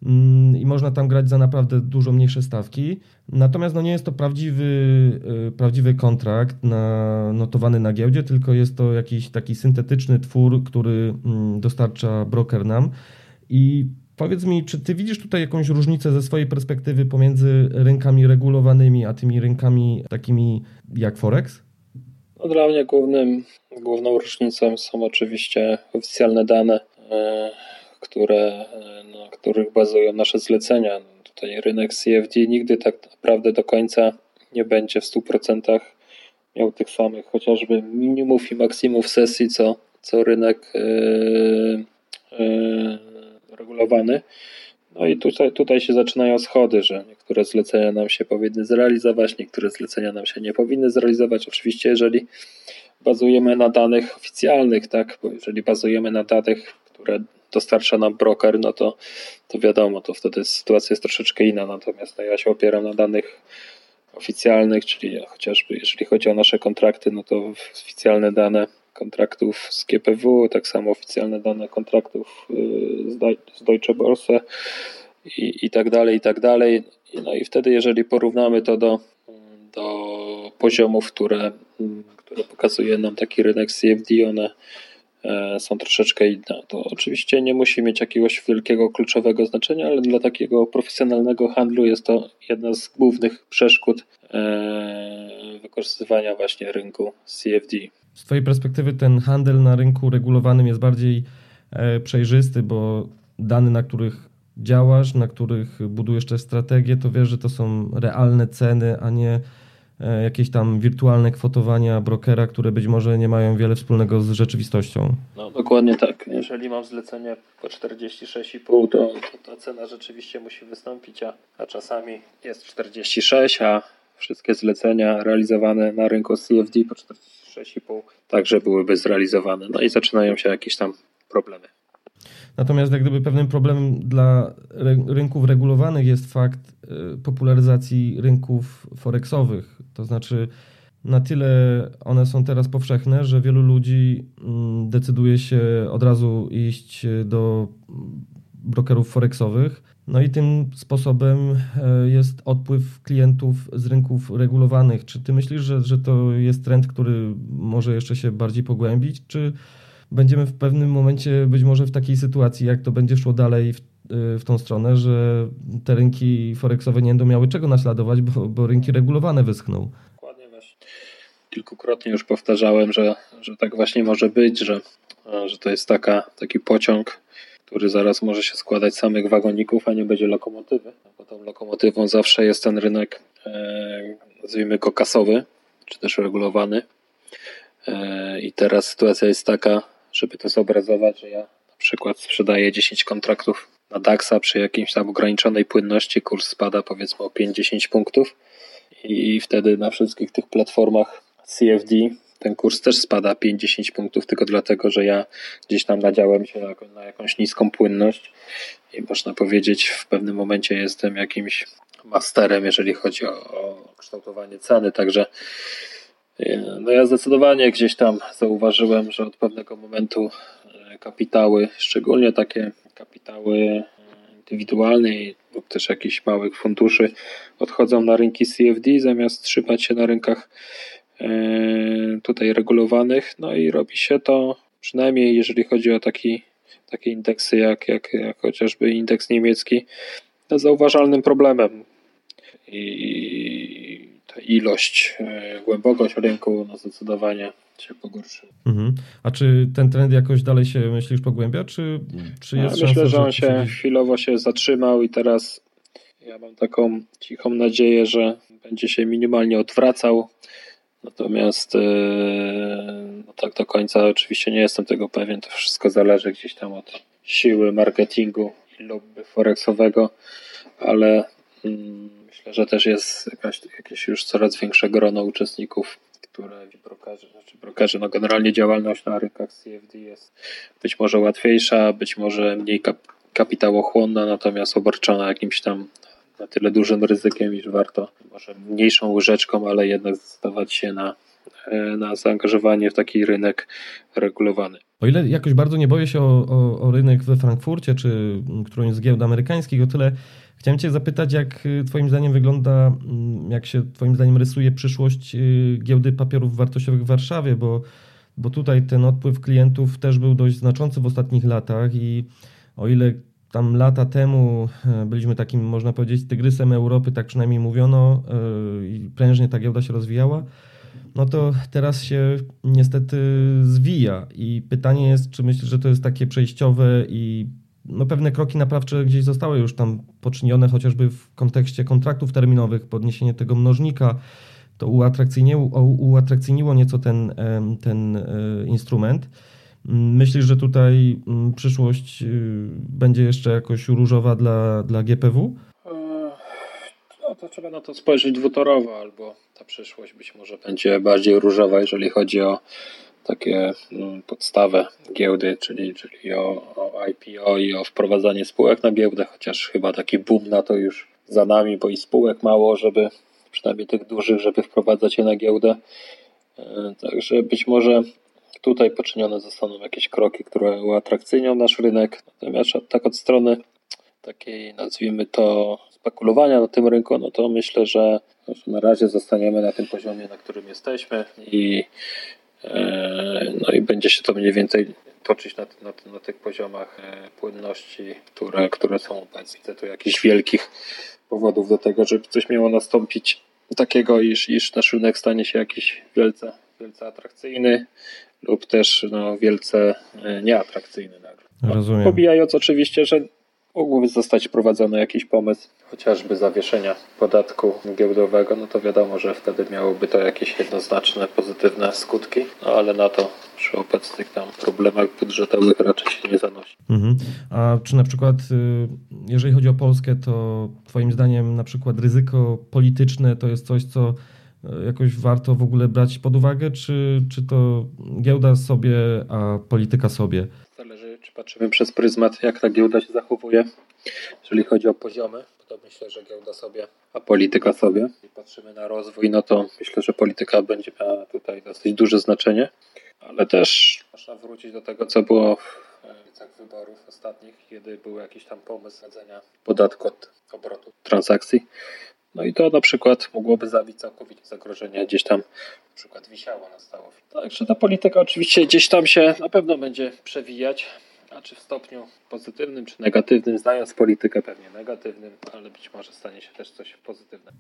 Mm, i można tam grać za naprawdę dużo mniejsze stawki. Natomiast no nie jest to prawdziwy, y, prawdziwy kontrakt na, notowany na giełdzie, tylko jest to jakiś taki syntetyczny twór, który mm, dostarcza broker nam. I powiedz mi, czy ty widzisz tutaj jakąś różnicę ze swojej perspektywy pomiędzy rynkami regulowanymi, a tymi rynkami takimi jak Forex? No dla mnie głównym, główną różnicą są oczywiście oficjalne dane, e, które na których bazują nasze zlecenia. No tutaj rynek CFD nigdy tak naprawdę do końca nie będzie w 100% miał tych samych chociażby minimów i maksimów sesji, co, co rynek yy, yy, regulowany. No i tutaj, tutaj się zaczynają schody, że niektóre zlecenia nam się powinny zrealizować, niektóre zlecenia nam się nie powinny zrealizować. Oczywiście, jeżeli bazujemy na danych oficjalnych, tak, bo jeżeli bazujemy na danych, które dostarcza nam broker, no to, to wiadomo, to wtedy sytuacja jest troszeczkę inna. Natomiast no ja się opieram na danych oficjalnych, czyli chociażby jeżeli chodzi o nasze kontrakty, no to oficjalne dane kontraktów z GPW, tak samo oficjalne dane kontraktów y, z Deutsche Börse i, i tak dalej, i tak dalej. No i wtedy, jeżeli porównamy to do, do poziomów, które, które pokazuje nam taki rynek CFD, one E, są troszeczkę inne. To oczywiście nie musi mieć jakiegoś wielkiego kluczowego znaczenia, ale dla takiego profesjonalnego handlu jest to jedna z głównych przeszkód e, wykorzystywania właśnie rynku CFD. Z Twojej perspektywy ten handel na rynku regulowanym jest bardziej e, przejrzysty, bo dane, na których działasz, na których budujesz też strategię, to wiesz, że to są realne ceny, a nie E, jakieś tam wirtualne kwotowania brokera, które być może nie mają wiele wspólnego z rzeczywistością. No dokładnie tak. Jeżeli mam zlecenie po 46,5, to, to ta cena rzeczywiście musi wystąpić, a, a czasami jest 46, a wszystkie zlecenia realizowane na rynku CFD po 46,5 także byłyby zrealizowane. No i zaczynają się jakieś tam problemy. Natomiast jak gdyby pewnym problemem dla rynków regulowanych jest fakt y, popularyzacji rynków forexowych. To znaczy na tyle one są teraz powszechne, że wielu ludzi mm, decyduje się od razu iść do brokerów forexowych. No i tym sposobem e, jest odpływ klientów z rynków regulowanych. Czy ty myślisz, że, że to jest trend, który może jeszcze się bardziej pogłębić, czy będziemy w pewnym momencie być może w takiej sytuacji, jak to będzie szło dalej w, y, w tą stronę, że te rynki forexowe nie będą miały czego naśladować, bo, bo rynki regulowane wyschną. Dokładnie właśnie. Kilkukrotnie już powtarzałem, że, że tak właśnie może być, że, że to jest taka, taki pociąg, który zaraz może się składać samych wagoników, a nie będzie lokomotywy. Bo tą lokomotywą zawsze jest ten rynek, e, nazwijmy go kasowy, czy też regulowany. E, I teraz sytuacja jest taka, żeby to zobrazować, że ja na przykład sprzedaję 10 kontraktów na DAX-a przy jakimś tam ograniczonej płynności, kurs spada powiedzmy o 5-10 punktów i wtedy na wszystkich tych platformach CFD ten kurs też spada 5-10 punktów, tylko dlatego, że ja gdzieś tam nadziałem się na, na jakąś niską płynność i można powiedzieć w pewnym momencie jestem jakimś masterem, jeżeli chodzi o, o kształtowanie ceny, także no ja zdecydowanie gdzieś tam zauważyłem, że od pewnego momentu e, kapitały, szczególnie takie kapitały e, indywidualne lub też jakichś małych funduszy odchodzą na rynki CFD zamiast trzymać się na rynkach e, tutaj regulowanych. No i robi się to przynajmniej jeżeli chodzi o taki, takie indeksy jak, jak, jak chociażby indeks niemiecki, zauważalnym problemem. I ta ilość, e, głębokość rynku no zdecydowanie się pogorszy. Mhm. A czy ten trend jakoś dalej się myślisz pogłębia, czy, czy jest ja Myślę, że on się chwilowo się zatrzymał i teraz ja mam taką cichą nadzieję, że będzie się minimalnie odwracał. Natomiast no tak do końca oczywiście nie jestem tego pewien. To wszystko zależy gdzieś tam od siły marketingu i lobby forexowego, ale mm, myślę, że też jest jakaś, jakieś już coraz większe grono uczestników, które brokerzy, znaczy brokerzy, no generalnie działalność na rynkach CFD jest być może łatwiejsza, być może mniej kap kapitałochłonna, natomiast obarczona jakimś tam na tyle dużym ryzykiem, iż warto może mniejszą łyżeczką, ale jednak zdecydować się na, e, na zaangażowanie w taki rynek regulowany. O ile jakoś bardzo nie boję się o, o, o rynek we Frankfurcie, czy którąś z giełd amerykańskich, o tyle chciałem Cię zapytać, jak y, Twoim zdaniem wygląda, jak się Twoim zdaniem rysuje przyszłość y, giełdy papierów wartościowych w Warszawie, bo, bo tutaj ten odpływ klientów też był dość znaczący w ostatnich latach i o ile tam lata temu e, byliśmy takim, można powiedzieć, tygrysem Europy, tak przynajmniej mówiono, e, i prężnie ta giełda się rozwijała, no to teraz się niestety zwija. I pytanie jest, czy myślisz, że to jest takie przejściowe i no pewne kroki naprawcze gdzieś zostały już tam poczynione, chociażby w kontekście kontraktów terminowych, podniesienie tego mnożnika, to uatrakcyjniło, uatrakcyjniło nieco ten, ten e, instrument. Myślisz, że tutaj mm, przyszłość y, będzie jeszcze jakoś różowa dla, dla GPW? E, no to trzeba na to spojrzeć dwutorowo, albo ta przyszłość być może będzie bardziej różowa, jeżeli chodzi o takie mm, podstawę giełdy, czyli, czyli o, o IPO i o wprowadzanie spółek na giełdę, chociaż chyba taki boom na to już za nami, bo i spółek mało, żeby przynajmniej tych dużych, żeby wprowadzać je na giełdę. E, także być może tutaj poczynione zostaną jakieś kroki, które uatrakcyjnią nasz rynek. Natomiast tak od strony takiej, nazwijmy to, spekulowania na tym rynku, no to myślę, że na razie zostaniemy na tym poziomie, na którym jesteśmy i, e, no i będzie się to mniej więcej toczyć na, na, na tych poziomach e, płynności, które, które są obecne. Tu jakichś wielkich powodów do tego, żeby coś miało nastąpić takiego, iż, iż nasz rynek stanie się jakiś wielce, wielce atrakcyjny lub też no, wielce e, nieatrakcyjny nagle. Rozumiem. Pobijając oczywiście, że mógłby zostać wprowadzony jakiś pomysł chociażby zawieszenia podatku giełdowego, no to wiadomo, że wtedy miałoby to jakieś jednoznaczne, pozytywne skutki, no ale na to przy obecnych tam problemach budżetowych raczej się nie zanosi. Mhm. A czy na przykład, y, jeżeli chodzi o Polskę, to Twoim zdaniem na przykład ryzyko polityczne to jest coś, co jakoś warto w ogóle brać pod uwagę, czy, czy to giełda sobie, a polityka sobie? patrzymy przez pryzmat, jak ta giełda się zachowuje, jeżeli chodzi o poziomy, to myślę, że giełda sobie, a polityka sobie. Jeśli patrzymy na rozwój, no to myślę, że polityka będzie miała tutaj dosyć duże znaczenie, ale też można wrócić do tego, co było w edycjach wyborów ostatnich, kiedy był jakiś tam pomysł sadzenia podatku od obrotu transakcji. No i to na przykład mogłoby zabić całkowicie zagrożenie, gdzieś tam na przykład wisiało na stało. Także ta polityka oczywiście gdzieś tam się na pewno będzie przewijać. A czy w stopniu pozytywnym, czy negatywnym, znając politykę pewnie negatywnym, ale być może stanie się też coś pozytywnego.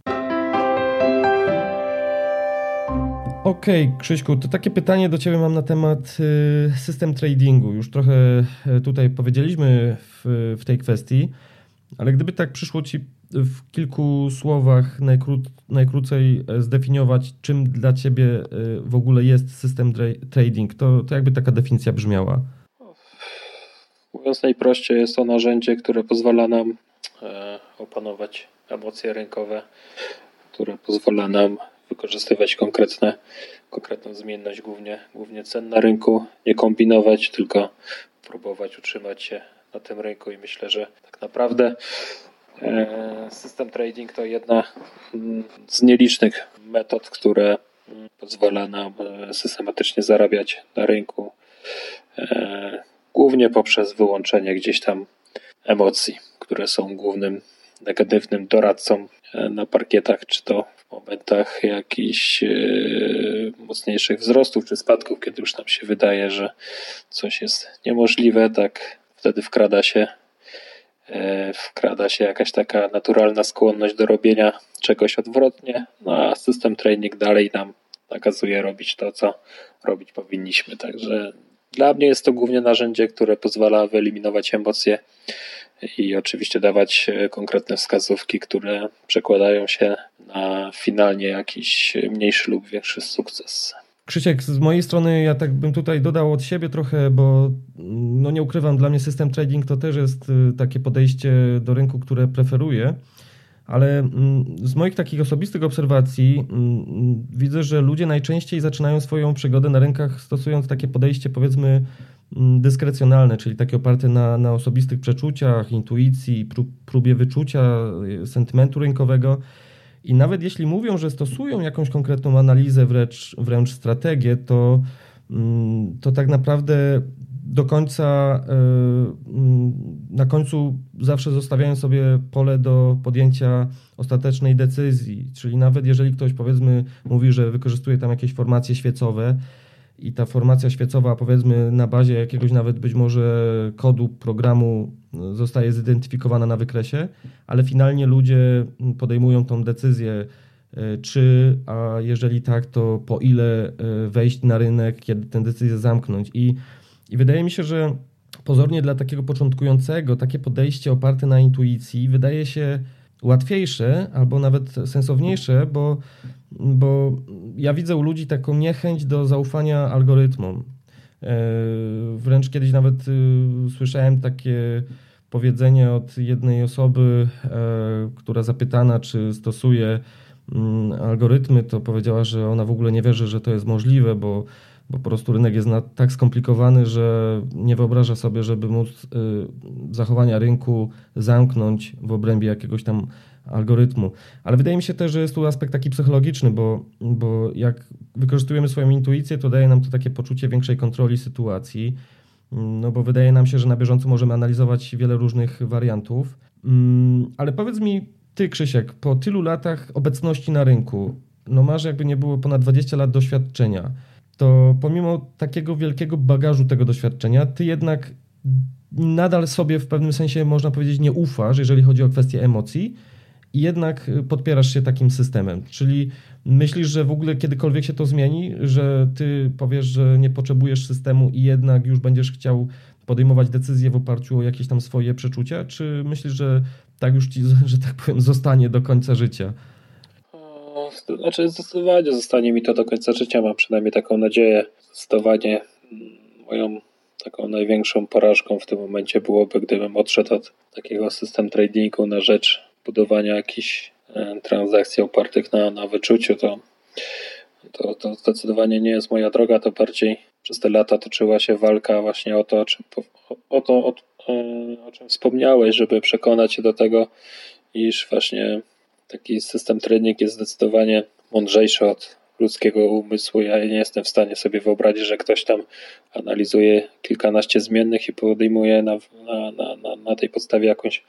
Okej, okay, Krzyśku, to takie pytanie do Ciebie mam na temat y, system tradingu. Już trochę y, tutaj powiedzieliśmy w, w tej kwestii, ale gdyby tak przyszło Ci w kilku słowach najkró, najkrócej e, zdefiniować, czym dla Ciebie y, w ogóle jest system trading, to, to jakby taka definicja brzmiała? Mówiąc najprościej, jest to narzędzie, które pozwala nam e, opanować emocje rynkowe, które pozwala nam wykorzystywać konkretne, konkretną zmienność, głównie, głównie cen na rynku, nie kombinować, tylko próbować utrzymać się na tym rynku i myślę, że tak naprawdę e, system trading to jedna mm, z nielicznych metod, które mm, pozwala nam e, systematycznie zarabiać na rynku głównie poprzez wyłączenie gdzieś tam emocji, które są głównym negatywnym doradcą e, na parkietach, czy to w momentach jakichś e, mocniejszych wzrostów czy spadków, kiedy już nam się wydaje, że coś jest niemożliwe, tak wtedy wkrada się e, wkrada się jakaś taka naturalna skłonność do robienia czegoś odwrotnie, no a system training dalej nam nakazuje robić to, co robić powinniśmy. Także dla mnie jest to głównie narzędzie, które pozwala wyeliminować emocje i oczywiście dawać e, konkretne wskazówki, które przekładają się na finalnie jakiś mniejszy lub większy sukces. Krzysiek, z mojej strony ja tak bym tutaj dodał od siebie trochę, bo no nie ukrywam, dla mnie system trading to też jest y, takie podejście do rynku, które preferuję, ale mm, z moich takich osobistych obserwacji mm, widzę, że ludzie najczęściej zaczynają swoją przygodę na rynkach stosując takie podejście powiedzmy mm, dyskrecjonalne, czyli takie oparte na, na osobistych przeczuciach, intuicji, prób, próbie wyczucia y, sentymentu rynkowego. I nawet jeśli mówią, że stosują jakąś konkretną analizę, wręcz, wręcz strategię, to, mm, to tak naprawdę do końca, e, mm, na końcu zawsze zostawiają sobie pole do podjęcia ostatecznej decyzji. Czyli nawet jeżeli ktoś powiedzmy mówi, że wykorzystuje tam jakieś formacje świecowe, i ta formacja świecowa, powiedzmy, na bazie jakiegoś nawet być może kodu programu e, zostaje zidentyfikowana na wykresie, ale finalnie ludzie podejmują tą decyzję, e, czy, a jeżeli tak, to po ile e, wejść na rynek, kiedy tę decyzję zamknąć. I, i wydaje mi się, że pozornie dla takiego początkującego, takie podejście oparte na intuicji wydaje się łatwiejsze albo nawet sensowniejsze, bo bo ja widzę u ludzi taką niechęć do zaufania algorytmom. E, wręcz kiedyś nawet y, słyszałem takie powiedzenie od jednej osoby, e, która zapytana, czy stosuje mm, algorytmy, to powiedziała, że ona w ogóle nie wierzy, że to jest możliwe, bo, bo po prostu rynek jest tak skomplikowany, że nie wyobraża sobie, żeby móc y, zachowania rynku zamknąć w obrębie jakiegoś tam algorytmu. Ale wydaje mi się też, że jest tu aspekt taki psychologiczny, bo, bo jak wykorzystujemy swoją intuicję, to daje nam to takie poczucie większej kontroli sytuacji, no bo wydaje nam się, że na bieżąco możemy analizować wiele różnych wariantów. Mm, ale powiedz mi, ty Krzysiek, po tylu latach obecności na rynku, no masz jakby nie było ponad 20 lat doświadczenia, to pomimo takiego wielkiego bagażu tego doświadczenia, ty jednak nadal sobie w pewnym sensie można powiedzieć nie ufasz, jeżeli chodzi o kwestie emocji, jednak y, podpierasz się takim systemem. Czyli myślisz, że w ogóle kiedykolwiek się to zmieni, że ty powiesz, że nie potrzebujesz systemu i jednak już będziesz chciał podejmować decyzje w oparciu o jakieś tam swoje przeczucia, czy myślisz, że tak już ci, że tak powiem, zostanie do końca życia? Znaczy zdecydowanie zostanie mi to do końca życia, mam przynajmniej taką nadzieję. Zdecydowanie mm, moją taką największą porażką w tym momencie byłoby, gdybym odszedł od takiego system tradingu na rzecz budowania jakichś e, transakcji opartych na, na wyczuciu, to, to, to zdecydowanie nie jest moja droga, to bardziej przez te lata toczyła się walka właśnie o to, o, to, o, o czym wspomniałeś, żeby przekonać się do tego, iż właśnie taki system trening jest zdecydowanie mądrzejszy od ludzkiego umysłu. Ja nie jestem w stanie sobie wyobrazić, że ktoś tam analizuje kilkanaście zmiennych i podejmuje na, na, na, na tej podstawie jakąś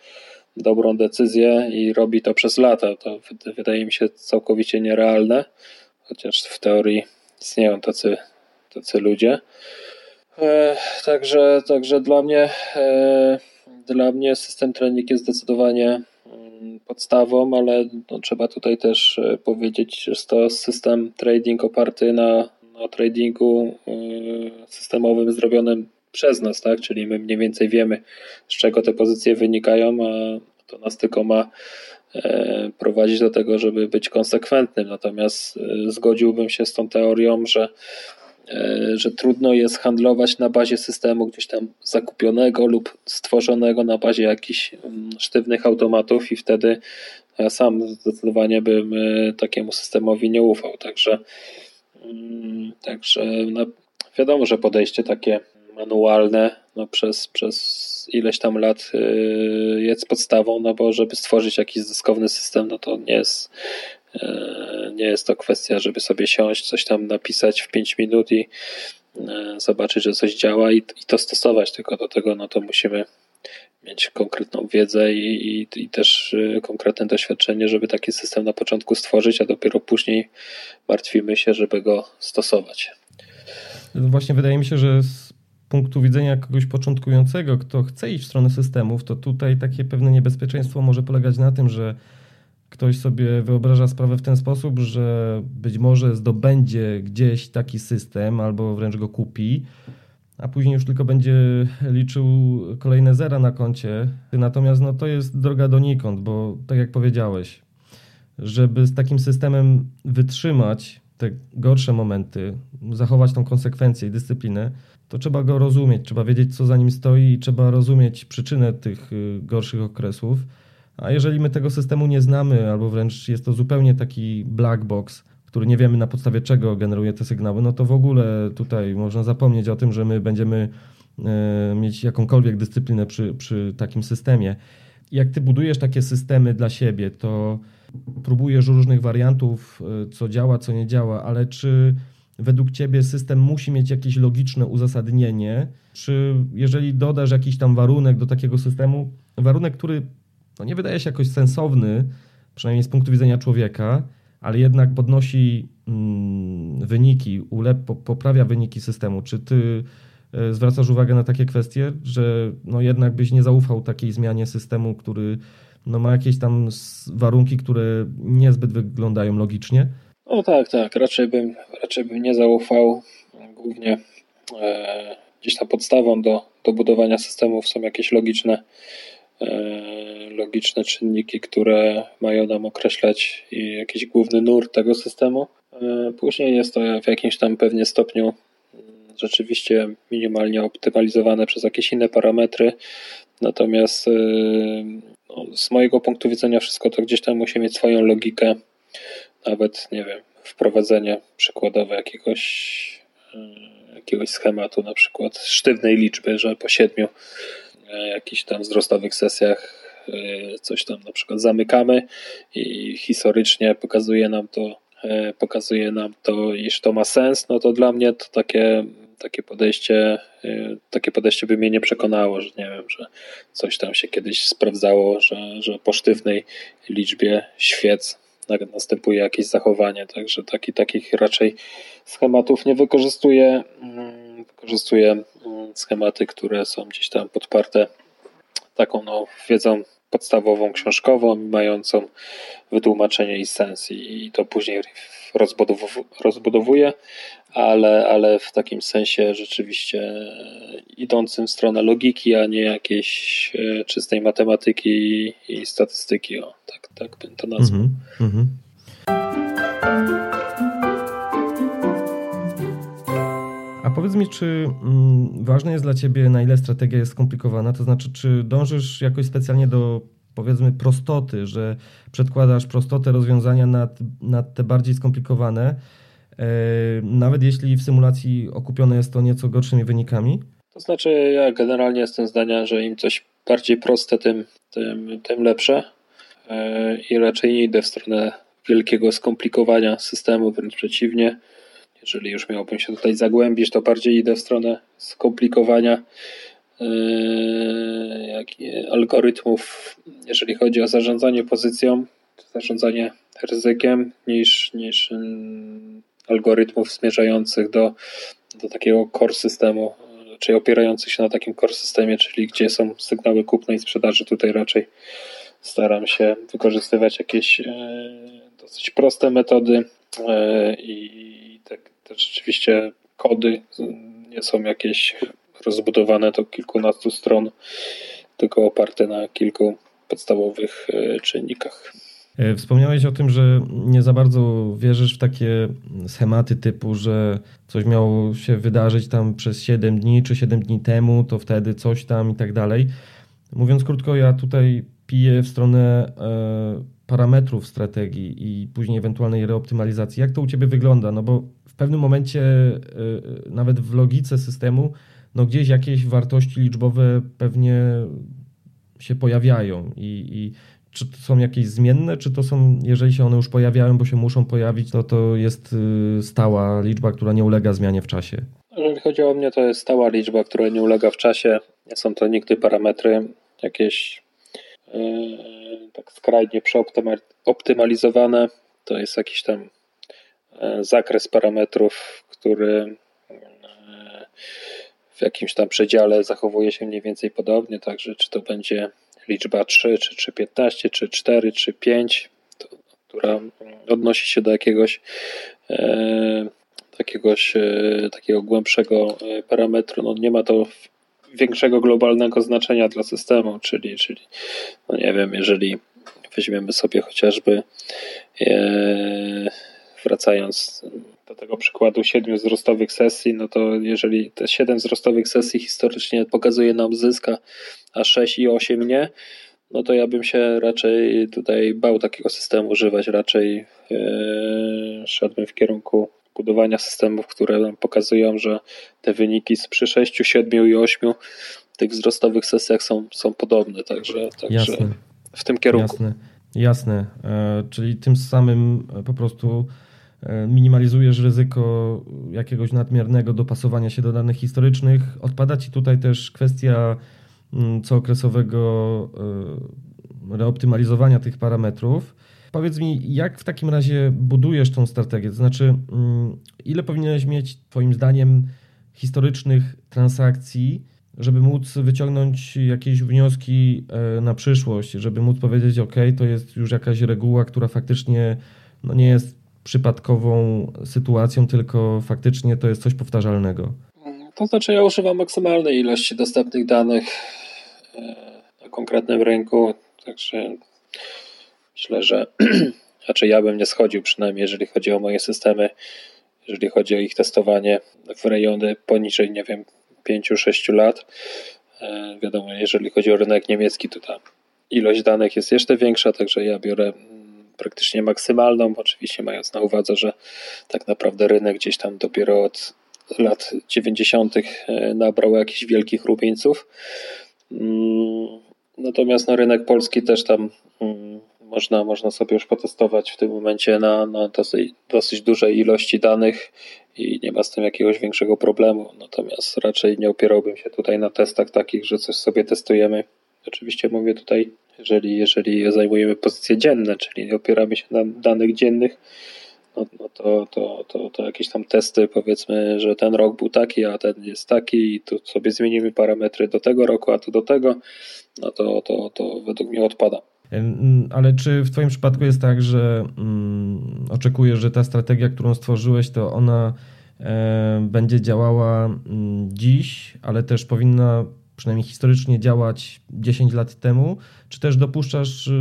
dobrą decyzję i robi to przez lata. To wydaje mi się całkowicie nierealne, chociaż w teorii istnieją tacy, tacy ludzie. E, także, także dla mnie e, dla mnie system trening jest zdecydowanie mm, podstawą, ale no, trzeba tutaj też e, powiedzieć, że to system trading oparty na, na tradingu e, systemowym zrobionym przez nas, tak? Czyli my mniej więcej wiemy, z czego te pozycje wynikają, a to nas tylko ma e, prowadzić do tego, żeby być konsekwentnym. Natomiast e, zgodziłbym się z tą teorią, że e, że trudno jest handlować na bazie systemu gdzieś tam zakupionego lub stworzonego na bazie jakichś mm, sztywnych automatów i wtedy ja sam zdecydowanie bym takiemu systemowi nie ufał. Także, mm, także no, wiadomo, że podejście takie manualne no przez, przez ileś tam lat y, jest podstawą, no bo żeby stworzyć jakiś zyskowny system, no to nie jest, y, nie jest to kwestia, żeby sobie siąść, coś tam napisać w 5 minut i y, zobaczyć, że coś działa i, i to stosować, tylko do tego no to musimy mieć konkretną wiedzę i, i, i, też konkretne doświadczenie, żeby taki system na początku stworzyć, a dopiero później martwimy się, żeby go stosować. Właśnie wydaje mi się, że punktu widzenia kogoś początkującego, kto chce iść w stronę systemów, to tutaj takie pewne niebezpieczeństwo może polegać na tym, że ktoś sobie wyobraża sprawę w ten sposób, że być może zdobędzie gdzieś taki system albo wręcz go kupi, a później już tylko będzie liczył kolejne zera na koncie. Natomiast no, to jest droga donikąd, bo tak jak powiedziałeś, żeby z takim systemem wytrzymać te gorsze momenty, zachować tą konsekwencję i dyscyplinę, to trzeba go rozumieć, trzeba wiedzieć, co za nim stoi i trzeba rozumieć przyczynę tych y, gorszych okresów. A jeżeli my tego systemu nie znamy, albo wręcz jest to zupełnie taki black box, który nie wiemy na podstawie czego generuje te sygnały, no to w ogóle tutaj można zapomnieć o tym, że my będziemy e, mieć jakąkolwiek dyscyplinę przy, przy takim systemie. Jak ty budujesz takie systemy dla siebie, to próbujesz różnych wariantów, e, co działa, co nie działa, ale czy według ciebie system musi mieć jakieś logiczne uzasadnienie? Czy jeżeli dodasz jakiś tam warunek do takiego systemu, warunek, który no nie wydaje się jakoś sensowny, przynajmniej z punktu widzenia człowieka, ale jednak podnosi mm, wyniki, ulep, poprawia wyniki systemu. Czy ty e, zwracasz uwagę na takie kwestie, że no jednak byś nie zaufał takiej zmianie systemu, który no ma jakieś tam warunki, które niezbyt wyglądają logicznie? No tak, tak. Raczej bym, raczej bym nie zaufał. Głównie e, gdzieś tam podstawą do, do budowania systemów są jakieś logiczne E, logiczne czynniki, które mają nam określać jakiś główny nurt tego systemu. E, później jest to w jakimś tam pewnie stopniu mm, rzeczywiście minimalnie optymalizowane przez jakieś inne parametry. Natomiast e, no, z mojego punktu widzenia wszystko to gdzieś tam musi mieć swoją logikę. Nawet, nie wiem, wprowadzenie przykładowe jakiegoś, jakiegoś schematu, na przykład sztywnej liczby, że po siedmiu jakichś tam wzrostowych sesjach e, coś tam na przykład zamykamy i historycznie pokazuje nam to, e, pokazuje nam to, iż to ma sens, no to dla mnie to takie, takie podejście, e, takie podejście by mnie nie przekonało, że nie wiem, że coś tam się kiedyś sprawdzało, że, że po sztywnej liczbie świec następuje jakieś zachowanie, także taki, takich raczej schematów nie wykorzystuję. Mm, wykorzystuję schematy, które są gdzieś tam podparte taką no, wiedzą podstawową, książkową, mającą wytłumaczenie i sens i to później rozbudow rozbudowuje, ale, ale w takim sensie rzeczywiście idącym w stronę logiki, a nie jakiejś e, czystej matematyki i statystyki. O, tak, tak bym to nazwał. Mm powiedz mi, czy mm, ważne jest dla Ciebie, na ile strategia jest skomplikowana? To znaczy, czy dążysz jakoś specjalnie do powiedzmy prostoty, że przedkładasz prostotę rozwiązania nad, nad te bardziej skomplikowane, e, nawet jeśli w symulacji okupione jest to nieco gorszymi wynikami? To znaczy, ja generalnie jestem zdania, że im coś bardziej proste, tym, tym, tym lepsze. E, I raczej nie idę w stronę wielkiego skomplikowania systemu, wręcz przeciwnie jeżeli już miałbym się tutaj zagłębić, to bardziej idę w stronę skomplikowania yy, algorytmów, jeżeli chodzi o zarządzanie pozycją, zarządzanie ryzykiem, niż, niż yy, algorytmów zmierzających do, do takiego core systemu, czyli opierających się na takim core systemie, czyli gdzie są sygnały kupna i sprzedaży. Tutaj raczej staram się wykorzystywać jakieś yy, dosyć proste metody i te rzeczywiście kody nie są jakieś rozbudowane do kilkunastu stron, tylko oparte na kilku podstawowych e, czynnikach. E, wspomniałeś o tym, że nie za bardzo wierzysz w takie schematy typu, że coś miało się wydarzyć tam przez 7 dni czy 7 dni temu, to wtedy coś tam i tak dalej. Mówiąc krótko, ja tutaj piję w stronę e, parametrów strategii i później ewentualnej reoptymalizacji. Jak to u Ciebie wygląda? No bo w pewnym momencie y, y, nawet w logice systemu no gdzieś jakieś wartości liczbowe pewnie się pojawiają i, i czy to są jakieś zmienne, czy to są, jeżeli się one już pojawiają, bo się muszą pojawić, to to jest y, stała liczba, która nie ulega zmianie w czasie? Jeżeli chodzi o mnie, to jest stała liczba, która nie ulega w czasie. Nie są to nigdy parametry jakieś tak skrajnie przeoptymalizowane. To jest jakiś tam E, zakres parametrów, który e, w jakimś tam przedziale zachowuje się mniej więcej podobnie, także czy to będzie liczba 3, czy 3, 15, czy 4, czy 5, to, która odnosi się do jakiegoś e, jakiegoś e, takiego głębszego e, parametru, no nie ma to większego globalnego znaczenia dla systemu, czyli, czyli no nie wiem, jeżeli weźmiemy sobie chociażby e, wracając do tego przykładu siedmiu wzrostowych sesji, no to jeżeli te siedem wzrostowych sesji historycznie pokazuje nam zyska, a 6 i 8 nie, no to ja bym się raczej tutaj bał takiego systemu używać, raczej yy, szedłbym w kierunku budowania systemów, które nam pokazują, że te wyniki przy 6, 7 i 8 tych wzrostowych sesjach są, są podobne, także, także w tym kierunku. Jasne, jasne. E, czyli tym samym po prostu e, minimalizujesz ryzyko jakiegoś nadmiernego dopasowania się do danych historycznych. Odpada ci tutaj też kwestia mm, cookresowego e, reoptymalizowania tych parametrów. Powiedz mi, jak w takim razie budujesz tą strategię? To znaczy, mm, ile powinieneś mieć, Twoim zdaniem, historycznych transakcji, żeby móc wyciągnąć jakieś wnioski e, na przyszłość, żeby móc powiedzieć, OK, to jest już jakaś reguła, która faktycznie no nie jest przypadkową sytuacją, tylko faktycznie to jest coś powtarzalnego. To znaczy, ja używam maksymalnej ilości dostępnych danych e, na konkretnym rynku, także myślę, że raczej ja bym nie schodził, przynajmniej jeżeli chodzi o moje systemy, jeżeli chodzi o ich testowanie w rejony poniżej, nie wiem, 5-6 lat. E, wiadomo, jeżeli chodzi o rynek niemiecki, to ta ilość danych jest jeszcze większa, także ja biorę mm, praktycznie maksymalną, oczywiście mając na uwadze, że tak naprawdę rynek gdzieś tam dopiero od lat 90. E, nabrał jakichś wielkich rumieńców. Mm, natomiast no, rynek polski też tam mm, można, można sobie już potestować w tym momencie na, na dosyć, dosyć dużej ilości danych i nie ma z tym jakiegoś większego problemu. Natomiast raczej nie opierałbym się tutaj na testach takich, że coś sobie testujemy. Oczywiście mówię tutaj, jeżeli, jeżeli zajmujemy pozycje dzienne, czyli opieramy się na danych dziennych, no, no to, to, to, to jakieś tam testy, powiedzmy, że ten rok był taki, a ten jest taki, i tu sobie zmienimy parametry do tego roku, a tu do tego, no to, to, to według mnie odpada. Ale czy w Twoim przypadku jest tak, że mm, oczekujesz, że ta strategia, którą stworzyłeś, to ona e, będzie działała mm, dziś, ale też powinna przynajmniej historycznie działać 10 lat temu? Czy też dopuszczasz y,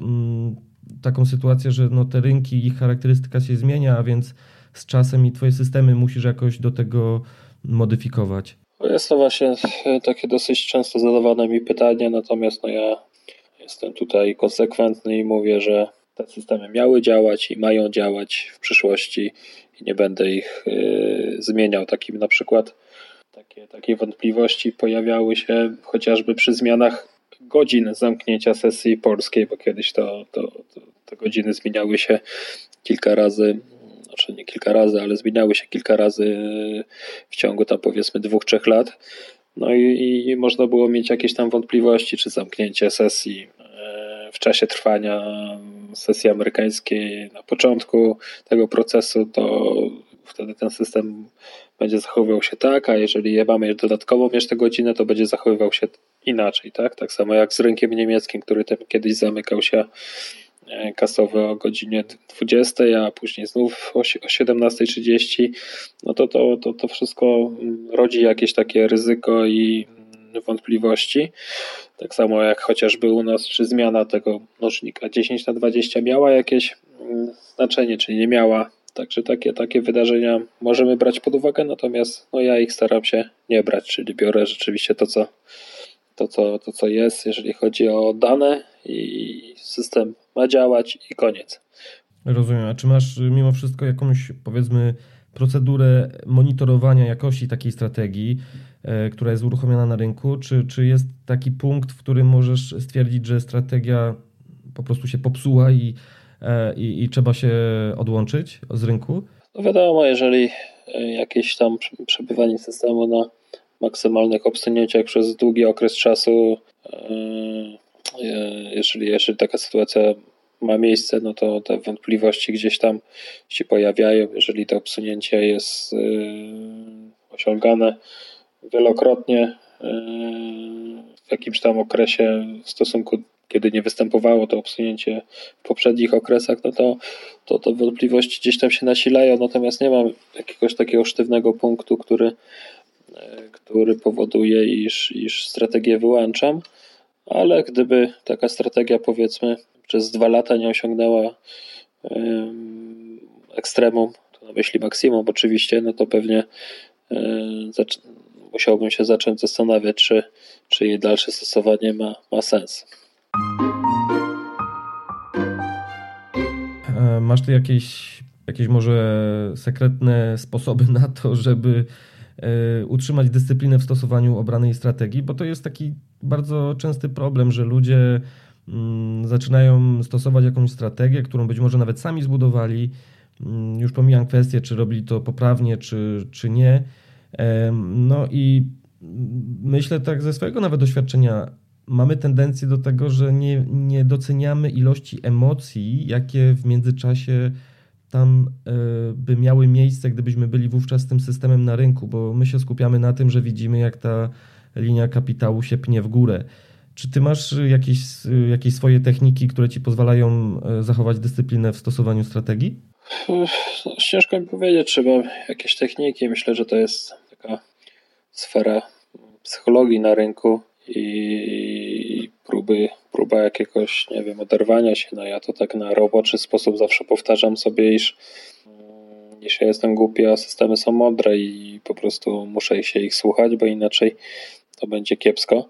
mm, taką sytuację, że no, te rynki, ich charakterystyka się zmienia, a więc z czasem i Twoje systemy musisz jakoś do tego modyfikować? Jest to właśnie takie dosyć często zadawane mi pytanie, natomiast no ja Jestem tutaj konsekwentny i mówię, że te systemy miały działać i mają działać w przyszłości i nie będę ich y, zmieniał. Takim na przykład takie, takie wątpliwości pojawiały się chociażby przy zmianach godzin zamknięcia sesji polskiej, bo kiedyś to, to, to te godziny zmieniały się kilka razy, znaczy nie kilka razy, ale zmieniały się kilka razy w ciągu tam powiedzmy dwóch, trzech lat. No i, i można było mieć jakieś tam wątpliwości, czy zamknięcie sesji e, w czasie trwania sesji amerykańskiej na początku tego procesu, to wtedy ten system będzie zachowywał się tak, a jeżeli mamy dodatkową jeszcze godzinę, to będzie zachowywał się inaczej, tak? Tak samo jak z rynkiem niemieckim, który kiedyś zamykał się E, kasowe o godzinie 20, a później znów o 17.30, no to, to, to, to wszystko rodzi jakieś takie ryzyko i wątpliwości. Tak samo jak chociażby u nas, czy zmiana tego nożnika 10 na 20 miała jakieś mm, znaczenie, czy nie miała. Także takie, takie wydarzenia możemy brać pod uwagę, natomiast no ja ich staram się nie brać, czyli biorę rzeczywiście to, co, to, co, to, co jest, jeżeli chodzi o dane i system ma działać i koniec. Rozumiem. A czy masz mimo wszystko jakąś, powiedzmy, procedurę monitorowania jakości takiej strategii, e, która jest uruchomiona na rynku? Czy, czy jest taki punkt, w którym możesz stwierdzić, że strategia po prostu się popsuła i, i, i trzeba się odłączyć z rynku? No wiadomo, jeżeli e, jakieś tam przebywanie systemu na maksymalnych obsunięciach przez długi okres czasu jeżeli, jeżeli taka sytuacja ma miejsce, no to te wątpliwości gdzieś tam się pojawiają. Jeżeli to obsunięcie jest osiągane wielokrotnie w jakimś tam okresie w stosunku kiedy nie występowało to obsunięcie w poprzednich okresach, no to, to, to wątpliwości gdzieś tam się nasilają, natomiast nie mam jakiegoś takiego sztywnego punktu, który, y, który powoduje, iż, iż strategię wyłączam ale gdyby taka strategia powiedzmy przez dwa lata nie osiągnęła ekstremum, to na myśli maksimum oczywiście, no to pewnie musiałbym się zacząć zastanawiać, czy, czy jej dalsze stosowanie ma, ma sens. E, masz tu jakieś, jakieś może sekretne sposoby na to, żeby e, utrzymać dyscyplinę w stosowaniu obranej strategii? Bo to jest taki bardzo częsty problem, że ludzie mm, zaczynają stosować jakąś strategię, którą być może nawet sami zbudowali. Mm, już pomijam kwestię, czy robili to poprawnie, czy, czy nie. No i myślę tak ze swojego nawet doświadczenia, mamy tendencję do tego, że nie, nie doceniamy ilości emocji, jakie w międzyczasie tam e, by miały miejsce, gdybyśmy byli wówczas tym systemem na rynku, bo my się skupiamy na tym, że widzimy, jak ta linia kapitału się pnie w górę. Czy ty masz jakieś, jakieś swoje techniki, które ci pozwalają e, zachować dyscyplinę w stosowaniu strategii? No, ciężko mi powiedzieć, czy mam jakieś techniki. Myślę, że to jest taka sfera psychologii na rynku i próby, próba jakiegoś, nie wiem, oderwania się. No ja to tak na roboczy sposób zawsze powtarzam sobie, iż, mm, iż ja jestem głupi, a systemy są mądre i po prostu muszę się ich słuchać, bo inaczej to będzie kiepsko.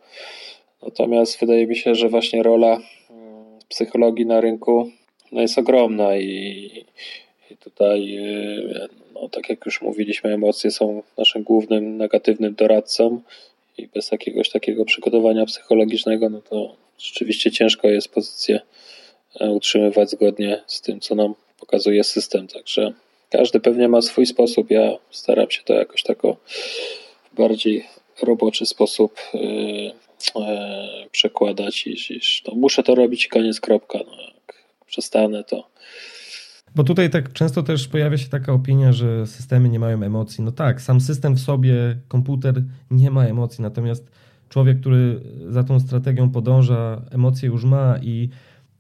Natomiast wydaje mi się, że właśnie rola mm, psychologii na rynku no jest ogromna i, i tutaj, y, no, tak jak już mówiliśmy, emocje są naszym głównym negatywnym doradcą i bez jakiegoś takiego przygotowania psychologicznego, no to rzeczywiście ciężko jest pozycję e, utrzymywać zgodnie z tym, co nam pokazuje system. Także każdy pewnie ma swój sposób. Ja staram się to jakoś tako w bardziej roboczy sposób yy, yy, przekładać, iż, iż to muszę to robić koniec kropka. No, jak przestanę, to bo tutaj tak często też pojawia się taka opinia, że systemy nie mają emocji. No tak, sam system w sobie, komputer nie ma emocji, natomiast człowiek, który za tą strategią podąża, emocje już ma i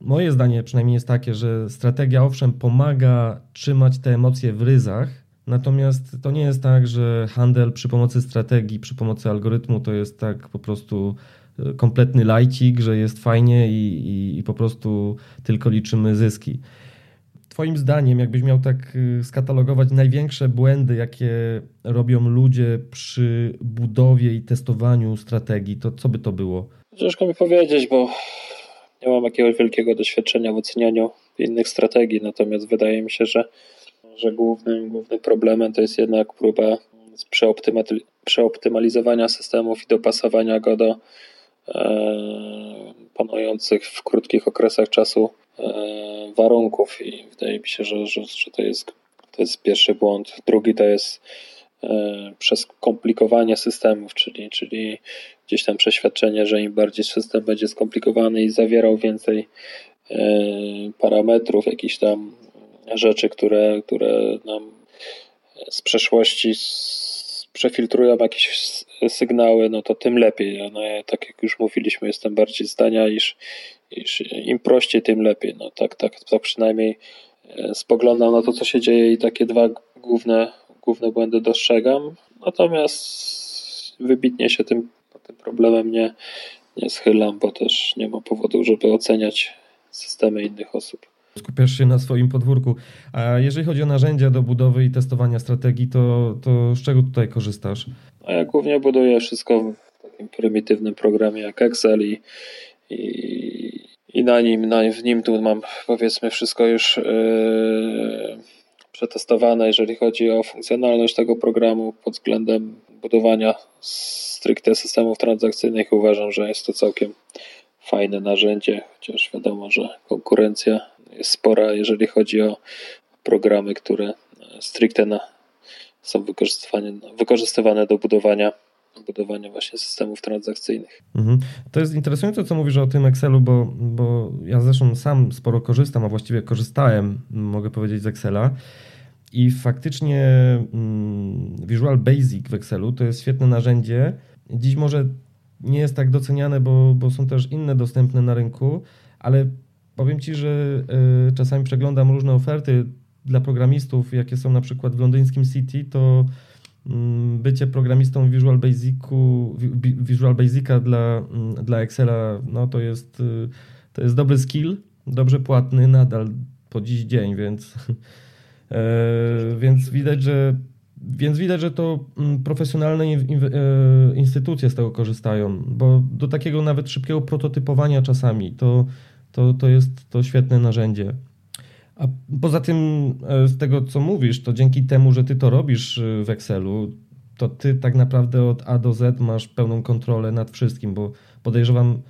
moje zdanie przynajmniej jest takie, że strategia owszem pomaga trzymać te emocje w ryzach, natomiast to nie jest tak, że handel przy pomocy strategii, przy pomocy algorytmu to jest tak po prostu e, kompletny lajcik, że jest fajnie i, i, i po prostu tylko liczymy zyski. Twoim zdaniem, jakbyś miał tak y, skatalogować największe błędy, jakie robią ludzie przy budowie i testowaniu strategii, to co by to było? Ciężko mi powiedzieć, bo nie mam jakiegoś wielkiego doświadczenia w ocenianiu innych strategii, natomiast wydaje mi się, że, że głównym, głównym problemem to jest jednak próba przeoptymalizowania systemów i dopasowania go do e, panujących w krótkich okresach czasu warunków i wydaje mi się, że, że, że to, jest, to jest pierwszy błąd. Drugi to jest e, przez komplikowanie systemów, czyli, czyli gdzieś tam przeświadczenie, że im bardziej system będzie skomplikowany i zawierał więcej e, parametrów, jakichś tam rzeczy, które, które nam z przeszłości przefiltrują jakieś sygnały, no to tym lepiej. No, ja, tak jak już mówiliśmy, jestem bardziej zdania, iż, iż im prościej, tym lepiej. No tak, tak, tak przynajmniej e, spoglądam na to, co się dzieje i takie dwa główne, główne błędy dostrzegam. Natomiast wybitnie się tym, tym problemem nie, nie schylam, bo też nie ma powodu, żeby oceniać systemy innych osób. Skupiasz się na swoim podwórku. A jeżeli chodzi o narzędzia do budowy i testowania strategii, to, to z czego tutaj korzystasz? A ja głównie buduję wszystko w takim prymitywnym programie jak Excel i, i, i na nim, na, w nim tu mam powiedzmy wszystko już yy, przetestowane, jeżeli chodzi o funkcjonalność tego programu pod względem budowania stricte systemów transakcyjnych. Uważam, że jest to całkiem fajne narzędzie, chociaż wiadomo, że konkurencja jest spora, jeżeli chodzi o programy, które stricte na, są wykorzystywane, wykorzystywane do budowania budowania właśnie systemów transakcyjnych. Mhm. To jest interesujące, co mówisz o tym Excelu, bo, bo ja zresztą sam sporo korzystam, a właściwie korzystałem, mogę powiedzieć, z Excela. I faktycznie mm, Visual Basic w Excelu to jest świetne narzędzie. Dziś może nie jest tak doceniane, bo, bo są też inne dostępne na rynku, ale powiem Ci, że y, czasami przeglądam różne oferty dla programistów, jakie są na przykład w londyńskim City, to mm, bycie programistą Visual Basicu, Visual Basica dla, mm, dla Excela, no to jest, y, to jest dobry skill, dobrze płatny nadal po dziś dzień, więc, e, więc widać, że więc widać, że to mm, profesjonalne e, instytucje z tego korzystają, bo do takiego nawet szybkiego prototypowania czasami to, to, to jest to świetne narzędzie. A poza tym, e, z tego co mówisz, to dzięki temu, że ty to robisz e, w Excelu, to ty tak naprawdę od A do Z masz pełną kontrolę nad wszystkim, bo podejrzewam,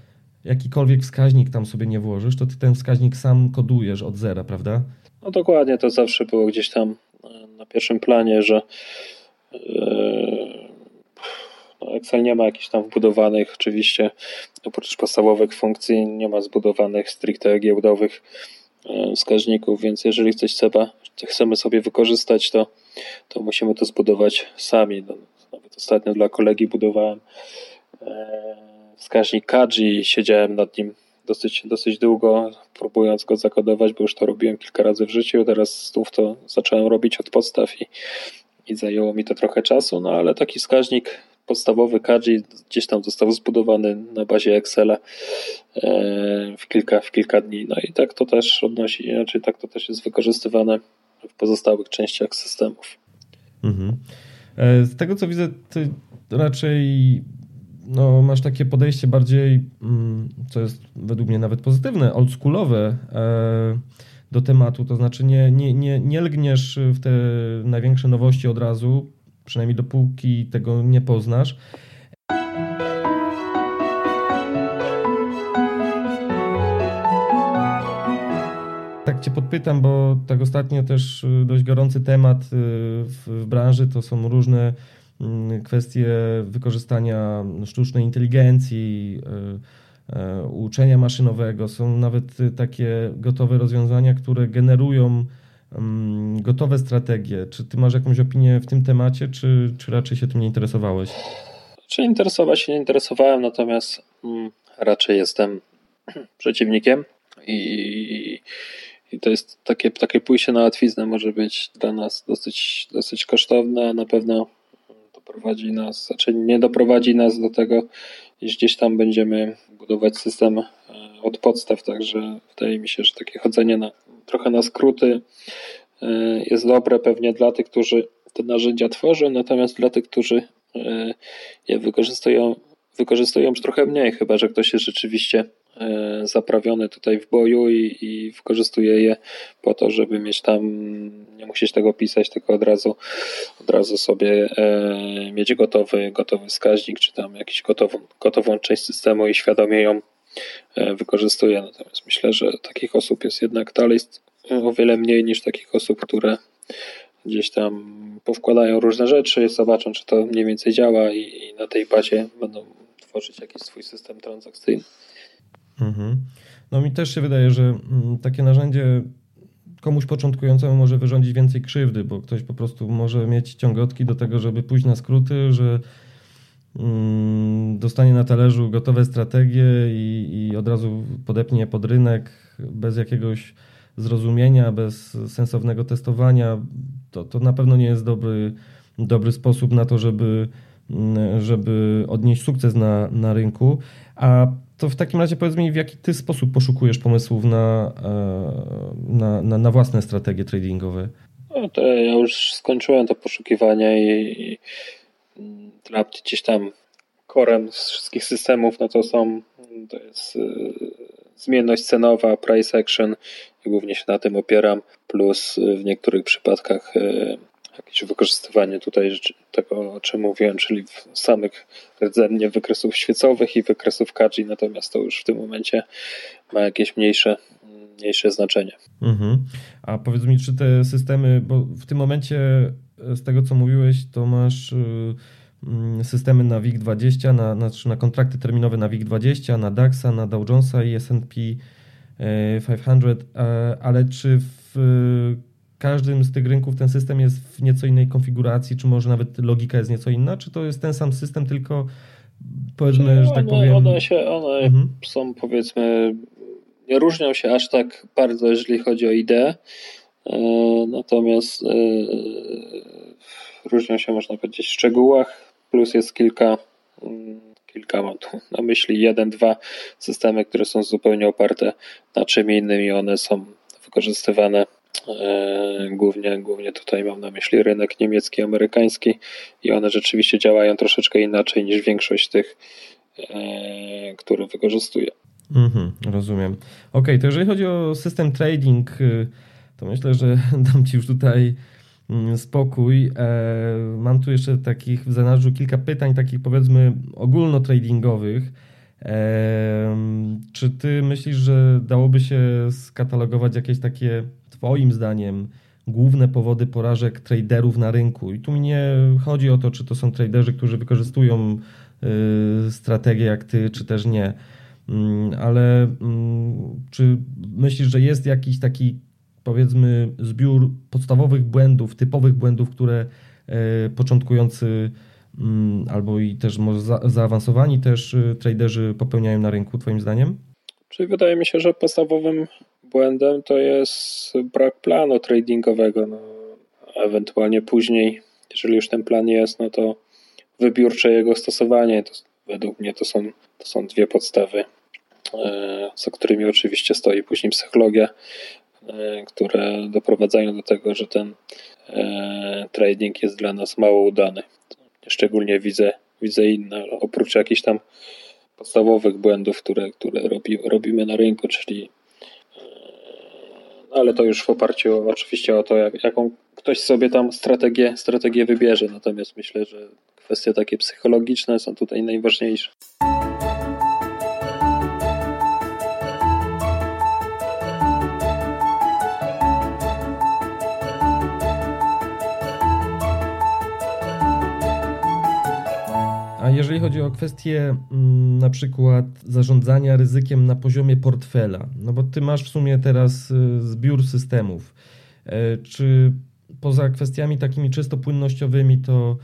jakikolwiek wskaźnik tam sobie nie włożysz, to ty ten wskaźnik sam kodujesz od zera, prawda? No dokładnie, to zawsze było gdzieś tam na pierwszym planie, że no Excel nie ma jakichś tam wbudowanych, oczywiście oprócz podstawowych funkcji, nie ma zbudowanych stricte giełdowych E, wskaźników, więc jeżeli coś trzeba, chcemy sobie wykorzystać, to, to musimy to zbudować sami. No, nawet ostatnio dla kolegi budowałem e, wskaźnik Kaji i siedziałem nad nim dosyć, dosyć długo, próbując go zakodować, bo już to robiłem kilka razy w życiu. Teraz znów to zacząłem robić od podstaw i, i zajęło mi to trochę czasu, no ale taki wskaźnik podstawowy Kaji gdzieś tam został zbudowany na bazie Excela e, w kilka, w kilka dni. No i tak to też odnosi, znaczy tak to też jest wykorzystywane w pozostałych częściach systemów. Mhm. E, z tego co widzę, ty raczej no, masz takie podejście bardziej, mm, co jest według mnie nawet pozytywne, oldschoolowe e, do tematu, to znaczy nie, nie, nie, nie lgniesz w te największe nowości od razu, przynajmniej dopóki tego nie poznasz. Tak Cię podpytam, bo tak ostatnio też y, dość gorący temat y, w, branży to są różne kwestie wykorzystania sztucznej inteligencji, y, uczenia maszynowego. Są nawet takie gotowe rozwiązania, które generują um, gotowe strategie. Czy ty masz jakąś opinię w tym temacie, czy, czy raczej się tym nie interesowałeś? Czy interesować się nie interesowałem, natomiast mm, raczej jestem przeciwnikiem i, i to jest takie, takie pójście na łatwiznę może być dla nas dosyć, dosyć kosztowne, a na pewno doprowadzi nas, znaczy nie doprowadzi nas do tego, iż gdzieś tam będziemy budować system e, od podstaw, także wydaje mi się, że takie chodzenie na, trochę na skróty e, jest dobre pewnie dla tych, którzy te narzędzia tworzą, natomiast dla tych, którzy e, je wykorzystują, wykorzystują trochę mniej, chyba że ktoś jest rzeczywiście zaprawiony tutaj w boju i, i wykorzystuje je po to, żeby mieć tam, nie musieć tego pisać, tylko od razu, od razu sobie mieć gotowy, gotowy wskaźnik, czy tam jakąś gotową, gotową część systemu i świadomie ją E, wykorzystuje. Natomiast myślę, że takich osób jest jednak dalej o wiele mniej niż takich osób, które gdzieś tam powkładają różne rzeczy, zobaczą, czy to mniej więcej działa i, i na tej bazie będą tworzyć jakiś swój system transakcyjny. Mhm. No mi też się wydaje, że mm, takie narzędzie komuś początkującemu może wyrządzić więcej krzywdy, bo ktoś po prostu może mieć ciągotki do tego, żeby pójść na skróty, że Mm, dostanie na talerzu gotowe strategie i, i od razu podepnie pod rynek bez jakiegoś zrozumienia, bez sensownego testowania, to, to na pewno nie jest dobry, dobry sposób na to, żeby, mm, żeby odnieść sukces na, na rynku. A to w takim razie powiedz mi, w jaki ty sposób poszukujesz pomysłów na, e, na, na, na własne strategie tradingowe? No ja już skończyłem to poszukiwanie i, dla gdzieś tam korem z wszystkich systemów, no to są, to jest y, zmienność cenowa, price action i głównie się na tym opieram, plus w niektórych przypadkach y, jakieś wykorzystywanie tutaj tego, o czym mówiłem, czyli samych rdzennie wykresów świecowych i wykresów Kaji, natomiast to już w tym momencie ma jakieś mniejsze, mniejsze znaczenie. Mhm. A powiedz mi, czy te systemy, bo w tym momencie z tego co mówiłeś, to masz y, Mm, systemy na WIG20, na, na, na kontrakty terminowe na WIG20, na DAXa, na Dow Jonesa i S&P 500, e, e, ale czy w każdym z tych rynków ten system jest w nieco innej konfiguracji, czy może nawet logika jest nieco inna, czy to jest ten sam system, tylko powiedzmy, że tak powiem... One, się, one mhm. są powiedzmy, nie różnią się aż tak bardzo, jeżeli chodzi o ideę, e, natomiast różnią się, można powiedzieć, w szczegółach, plus jest kilka, mm, kilka, mam tu na myśli jeden, dwa systemy, które są zupełnie oparte na czym innym i one są wykorzystywane e, głównie, głównie tutaj mam na myśli rynek niemiecki, amerykański i one rzeczywiście działają troszeczkę inaczej niż większość tych, e, które wykorzystuję. Mhm, rozumiem. Ok, to jeżeli chodzi o system trading, y, to myślę, że dam Ci już tutaj mm, spokój. E, mam tu jeszcze takich w zanadrzu kilka pytań, takich powiedzmy ogólnotradingowych. E, czy Ty myślisz, że dałoby się skatalogować jakieś takie, Twoim zdaniem, główne powody porażek traderów na rynku? I tu mi nie chodzi o to, czy to są traderzy, którzy wykorzystują y, strategię jak Ty, czy też nie Mm, ale mm, czy myślisz, że jest jakiś taki powiedzmy zbiór podstawowych błędów, typowych błędów, które e, początkujący mm, albo i też może zaawansowani też e, traderzy popełniają na rynku, Twoim zdaniem? Czyli wydaje mi się, że podstawowym błędem to jest brak planu tradingowego. No, ewentualnie później, jeżeli już ten plan jest, no to wybiórcze jego stosowanie. To, według mnie to są, to są dwie podstawy E, za którymi oczywiście stoi później psychologia, e, które doprowadzają do tego, że ten e, trading jest dla nas mało udany. Szczególnie widzę, widzę inne, oprócz jakichś tam podstawowych błędów, które, które robi, robimy na rynku, czyli ale to już w oparciu oczywiście o to, jak, jaką ktoś sobie tam strategię, strategię wybierze. Natomiast myślę, że kwestie takie psychologiczne są tutaj najważniejsze. Jeżeli chodzi o kwestię mm, na przykład zarządzania ryzykiem na poziomie portfela, no bo ty masz w sumie teraz y, zbiór systemów. E, czy poza kwestiami takimi czysto płynnościowymi, to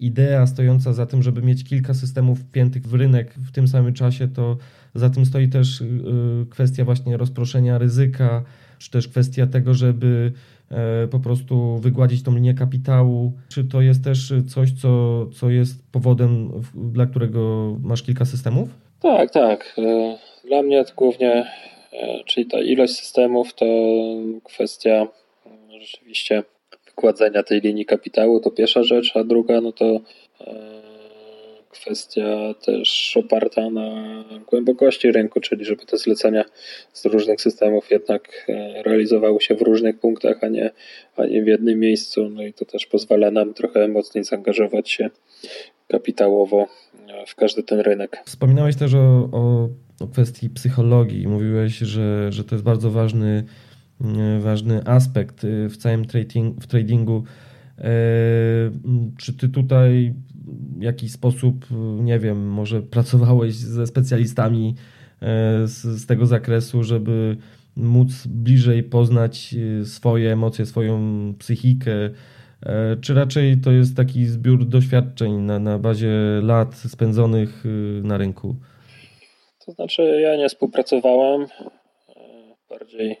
idea stojąca za tym, żeby mieć kilka systemów wpiętych w rynek w tym samym czasie, to za tym stoi też y, kwestia właśnie rozproszenia ryzyka, czy też kwestia tego, żeby po prostu wygładzić tą linię kapitału? Czy to jest też coś, co, co jest powodem, dla którego masz kilka systemów? Tak, tak. E, dla mnie głównie, e, czyli ta ilość systemów to kwestia rzeczywiście wykładzenia tej linii kapitału, to pierwsza rzecz, a druga no to kwestia też oparta na głębokości rynku, czyli żeby te zlecenia z różnych systemów jednak e, realizowały się w różnych punktach, a nie, a nie w jednym miejscu. No i to też pozwala nam trochę mocniej zaangażować się kapitałowo e, w każdy ten rynek. Wspominałeś też o, o, o kwestii psychologii. Mówiłeś, że, że to jest bardzo ważny, e, ważny aspekt w całym trading, w tradingu. Czy ty tutaj w jakiś sposób, nie wiem, może pracowałeś ze specjalistami e, z, z tego zakresu, żeby móc bliżej poznać e, swoje emocje, swoją psychikę, e, czy raczej to jest taki zbiór doświadczeń na, na bazie lat spędzonych na rynku? To znaczy, ja nie współpracowałem. Bardziej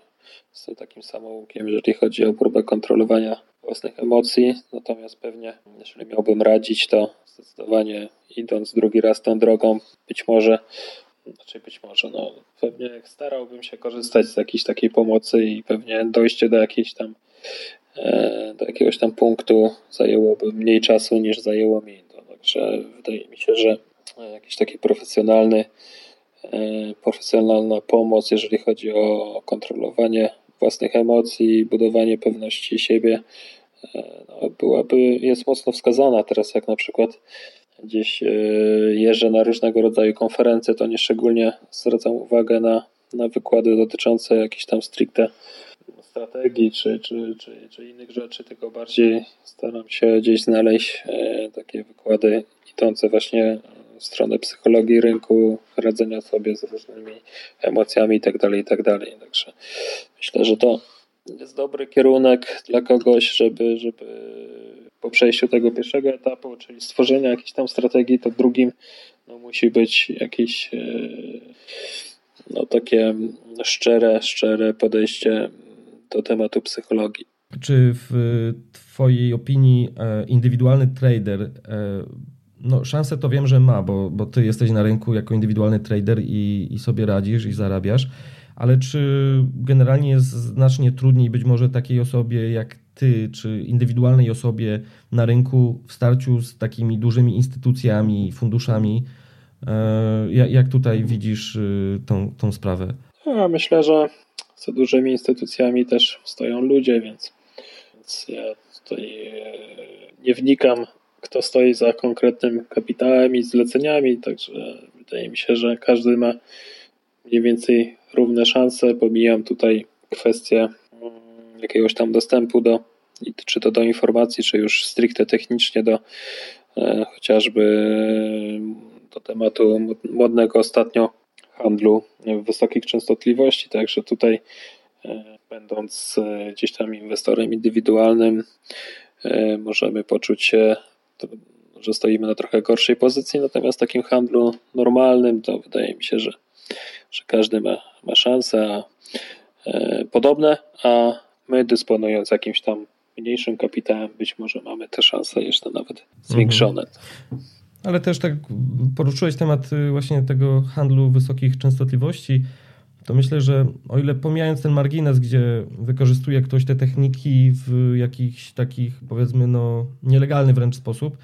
z takim samoukiem, jeżeli chodzi o próbę kontrolowania własnych emocji. Natomiast pewnie, jeżeli miałbym radzić, to zdecydowanie idąc drugi raz tą drogą, być może, znaczy być może, no pewnie starałbym się korzystać z jakiejś takiej pomocy i pewnie dojście do jakiejś tam e, do jakiegoś tam punktu zajęłoby mniej czasu niż zajęło mi. To także wydaje mi się, że jakiś taki profesjonalny e, profesjonalna pomoc, jeżeli chodzi o kontrolowanie własnych emocji, budowanie pewności siebie, no, byłaby, jest mocno wskazana. Teraz jak na przykład gdzieś e, jeżdżę na różnego rodzaju konferencje, to nie szczególnie zwracam uwagę na, na wykłady dotyczące jakichś tam stricte strategii czy, czy, czy, czy innych rzeczy, tylko bardziej staram się gdzieś znaleźć e, takie wykłady idące właśnie w stronę psychologii rynku, radzenia sobie z różnymi emocjami itd. Tak itd. Tak Także myślę, że to jest dobry kierunek dla kogoś, żeby, żeby po przejściu tego pierwszego etapu, czyli stworzenia jakiejś tam strategii, to drugim no, musi być jakieś e, no, takie szczere, szczere podejście do tematu psychologii. Czy w Twojej opinii e, indywidualny trader e, no szanse to wiem, że ma, bo, bo ty jesteś na rynku jako indywidualny trader i, i sobie radzisz i zarabiasz, ale czy generalnie jest znacznie trudniej być może takiej osobie jak ty, czy indywidualnej osobie na rynku w starciu z takimi dużymi instytucjami, funduszami? E, jak tutaj widzisz y, tą, tą sprawę? Ja myślę, że za dużymi instytucjami też stoją ludzie, więc, więc ja tutaj e, nie wnikam, kto stoi za konkretnym kapitałem i zleceniami, także wydaje mi się, że każdy ma mniej więcej równe szanse. Pomijam tutaj kwestię mm, jakiegoś tam dostępu do, czy to do informacji, czy już stricte technicznie do e, chociażby do tematu modnego ostatnio handlu w wysokich częstotliwości, także tutaj e, będąc e, gdzieś tam inwestorem indywidualnym możemy poczuć się, że stoimy na trochę gorszej pozycji, natomiast w takim handlu normalnym to wydaje mi się, że że każdy ma, ma szanse e, podobne, a my dysponując jakimś tam mniejszym kapitałem, być może mamy te szanse jeszcze nawet zwiększone. Mhm. Ale też tak poruszyłeś temat y, właśnie tego handlu wysokich częstotliwości, to myślę, że o ile pomijając ten margines, gdzie wykorzystuje ktoś te techniki w jakiś takich powiedzmy no nielegalny wręcz sposób,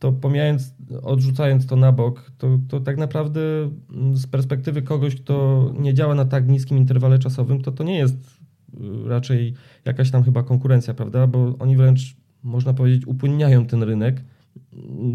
to pomijając, odrzucając to na bok, to, to tak naprawdę mm, z perspektywy kogoś, kto nie działa na tak niskim interwale czasowym, to to nie jest y, raczej jakaś tam chyba konkurencja, prawda? Bo oni wręcz, można powiedzieć, upłynniają ten rynek.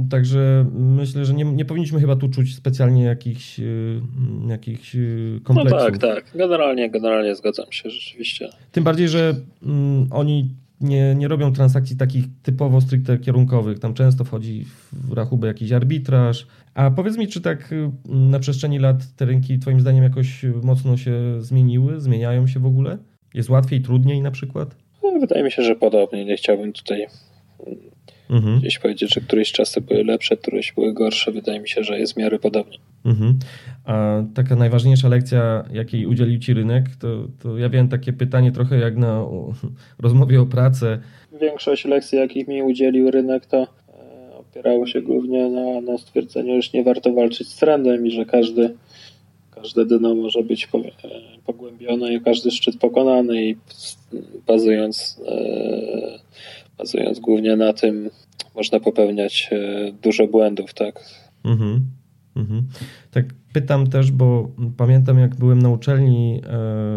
Także myślę, że nie, nie powinniśmy chyba tu czuć specjalnie jakichś, y, jakichś y, kompleksów. No tak, tak. Generalnie, generalnie zgadzam się rzeczywiście. Tym bardziej, że mm, oni nie, nie robią transakcji takich typowo stricte kierunkowych. Tam często wchodzi w rachubę jakiś arbitraż. A powiedz mi, czy tak y, na przestrzeni lat te rynki Twoim zdaniem jakoś mocno się zmieniły? Zmieniają się w ogóle? Jest łatwiej, trudniej na przykład? No, wydaje mi się, że podobnie. Nie chciałbym tutaj mhm. gdzieś powiedzieć, że któreś czasy były lepsze, któreś były gorsze. Wydaje mi się, że jest w miarę podobnie. Mhm. A taka najważniejsza lekcja, jakiej udzielił Ci rynek, to, to ja wiem takie pytanie trochę jak na rozmowie o pracę. Większość lekcji, jakich mi udzielił rynek, to e, opierało się głównie na, na stwierdzeniu, że nie warto walczyć z trendem i że każdy, każde dno może być e, pogłębione i każdy szczyt pokonany i bazując, e, bazując głównie na tym można popełniać dużo błędów, tak? Mhm. Mhm. Tak pytam też, bo pamiętam jak byłem na uczelni e,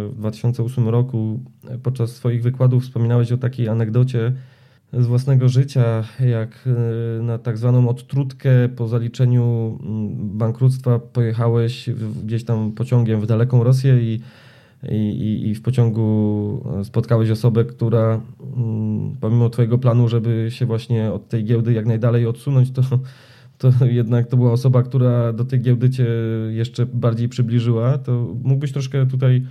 w 2008 roku, e, podczas swoich wykładów wspominałeś o takiej anegdocie z własnego życia, jak e, na tak zwaną odtrutkę po zaliczeniu bankructwa pojechałeś gdzieś tam pociągiem w daleką Rosję i, i, i w pociągu spotkałeś osobę, która pomimo twojego planu, żeby się właśnie od tej giełdy jak najdalej odsunąć, to to jednak to była osoba, która do tej giełdy cię jeszcze bardziej przybliżyła. To mógłbyś troszkę tutaj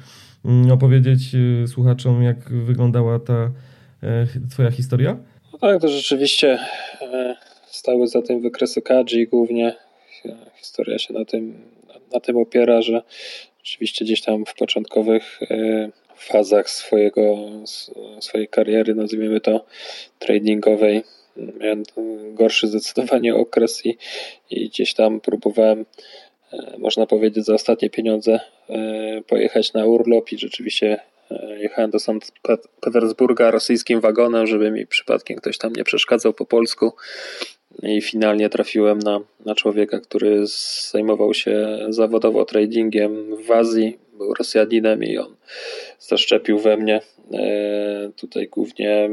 mm, opowiedzieć y, słuchaczom, jak wyglądała ta e, twoja historia? No tak, to rzeczywiście e, stały za tym wykresy Kadzi głównie. Historia się na tym, na tym opiera, że oczywiście gdzieś tam w początkowych e, fazach swojego, swojej kariery, nazwijmy to tradingowej, miałem gorszy zdecydowanie okres i, i gdzieś tam próbowałem, e, można powiedzieć, za ostatnie pieniądze e, pojechać na urlop i rzeczywiście jechałem do Sankt Petersburga rosyjskim wagonem, żeby mi przypadkiem ktoś tam nie przeszkadzał po polsku. I finalnie trafiłem na, na człowieka, który zajmował się zawodowo tradingiem w Azji, był Rosjaninem i on zaszczepił we mnie e, tutaj głównie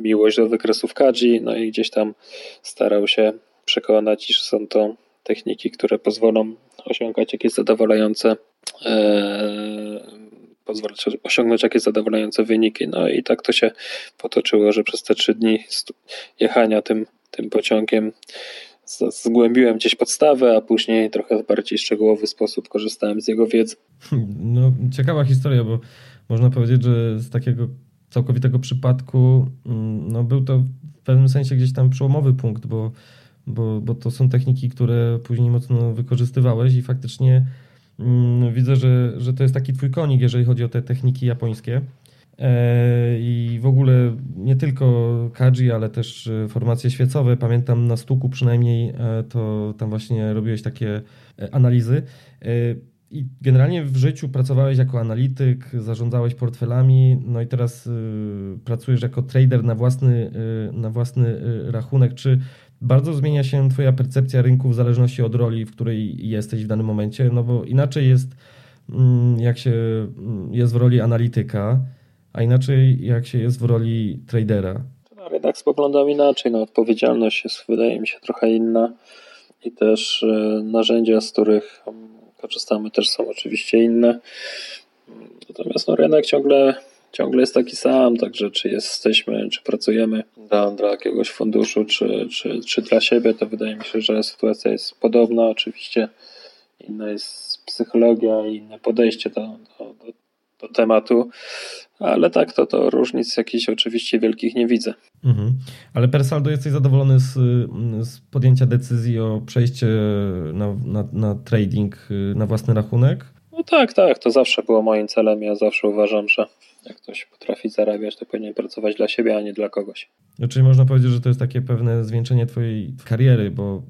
miłość do wykresów Kadzi, no i gdzieś tam starał się przekonać, iż są to techniki, które pozwolą osiągać jakieś zadowalające e, pozwolić osiągnąć jakieś zadowalające wyniki. No i tak to się potoczyło, że przez te trzy dni jechania tym, tym pociągiem zgłębiłem gdzieś podstawę, a później trochę w bardziej szczegółowy sposób korzystałem z jego wiedzy. No, ciekawa historia, bo można powiedzieć, że z takiego całkowitego przypadku mm, no, był to w pewnym sensie gdzieś tam przełomowy punkt, bo, bo, bo to są techniki, które później mocno wykorzystywałeś i faktycznie mm, widzę, że, że to jest taki twój konik, jeżeli chodzi o te techniki japońskie. E, I w ogóle nie tylko Kaji, ale też formacje świecowe. Pamiętam na stuku przynajmniej to tam właśnie robiłeś takie analizy. I generalnie w życiu pracowałeś jako analityk, zarządzałeś portfelami, no i teraz pracujesz jako trader na własny, na własny rachunek. Czy bardzo zmienia się Twoja percepcja rynku w zależności od roli, w której jesteś w danym momencie? No bo inaczej jest, mm, jak się mm, jest w roli analityka, a inaczej jak się jest w roli tradera. Na rynek spoglądam inaczej. No, odpowiedzialność jest, wydaje mi się, trochę inna i też narzędzia, z których korzystamy też są oczywiście inne. Natomiast no, rynek ciągle, ciągle jest taki sam, także czy jesteśmy, czy pracujemy dla, dla jakiegoś funduszu, czy, czy, czy dla siebie, to wydaje mi się, że sytuacja jest podobna. Oczywiście inna jest psychologia i inne podejście do, do, do, do tematu, ale tak, to, to różnic jakichś oczywiście wielkich nie widzę. Mhm. Ale per saldo jesteś zadowolony z, z podjęcia decyzji o przejście na, na, na trading na własny rachunek? No tak, tak, to zawsze było moim celem. Ja zawsze uważam, że jak ktoś potrafi zarabiać, to powinien pracować dla siebie, a nie dla kogoś. No, czyli można powiedzieć, że to jest takie pewne zwieńczenie Twojej kariery, bo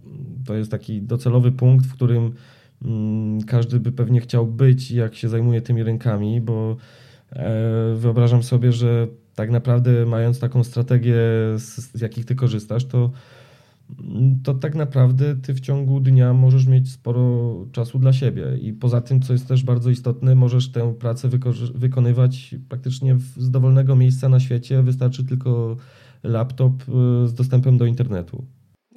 to jest taki docelowy punkt, w którym każdy by pewnie chciał być, jak się zajmuje tymi rynkami, bo E, wyobrażam sobie, że tak naprawdę mając taką strategię, z, jakich ty korzystasz, to, to tak naprawdę ty w ciągu dnia możesz mieć sporo czasu dla siebie. I poza tym, co jest też bardzo istotne, możesz tę pracę wykonywać praktycznie z dowolnego miejsca na świecie. Wystarczy tylko laptop e, z dostępem do internetu.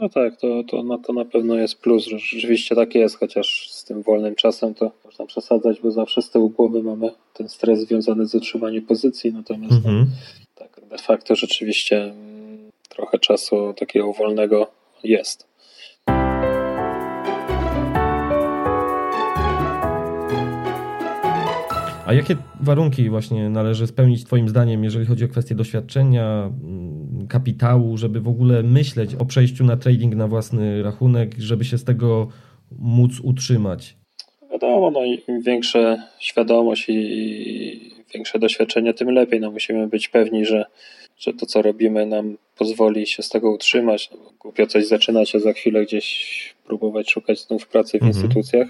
No tak, to, to, no to na pewno jest plus, rzeczywiście tak jest, chociaż z tym wolnym czasem to można przesadzać, bo zawsze z tyłu głowy mamy ten stres związany z utrzymaniem pozycji, natomiast mhm. no, tak de facto rzeczywiście mm, trochę czasu takiego wolnego jest. A jakie warunki właśnie należy spełnić Twoim zdaniem, jeżeli chodzi o kwestie doświadczenia, mm, kapitału, żeby w ogóle myśleć o przejściu na trading na własny rachunek, żeby się z tego móc utrzymać? Wiadomo, no im większa świadomość i większe doświadczenie, tym lepiej. No musimy być pewni, że, że to, co robimy, nam pozwoli się z tego utrzymać. No, głupio coś zaczynać, a za chwilę gdzieś próbować szukać znów pracy w mhm. instytucjach.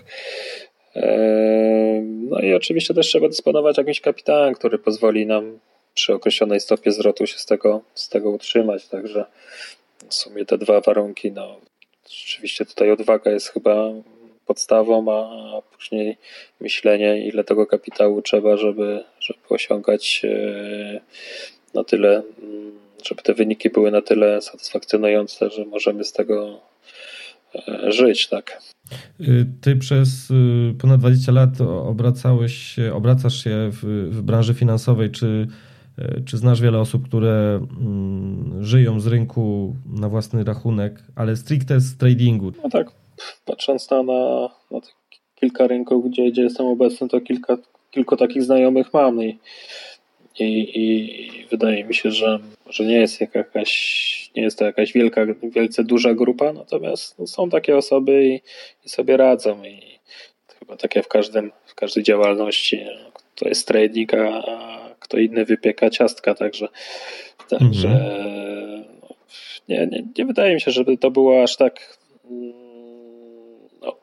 No i oczywiście też trzeba dysponować jakimś kapitałem, który pozwoli nam przy określonej stopie zwrotu się z tego, z tego utrzymać. Także w sumie te dwa warunki, no rzeczywiście tutaj odwaga jest chyba podstawą, a później myślenie, ile tego kapitału trzeba, żeby, żeby osiągać e, na tyle, mm, żeby te wyniki były na tyle satysfakcjonujące, że możemy z tego e, żyć, tak. Y, ty przez y, ponad 20 lat obracałeś się, obracasz się w, w branży finansowej. Czy, czy znasz wiele osób, które mm, żyją z rynku na własny rachunek, ale stricte z tradingu? No tak, patrząc na, na, na kilka rynków, gdzie, gdzie jestem obecny, to kilka, kilku takich znajomych mam i, i, i wydaje mi się, że, że nie jest jakaś, nie jest to jakaś wielka, wielce duża grupa, natomiast no, są takie osoby i, i sobie radzą i chyba tak jak w każdym, w każdej działalności to jest trading, a kto inny wypieka ciastka, także, także mhm. nie, nie, nie wydaje mi się, żeby to było aż tak no,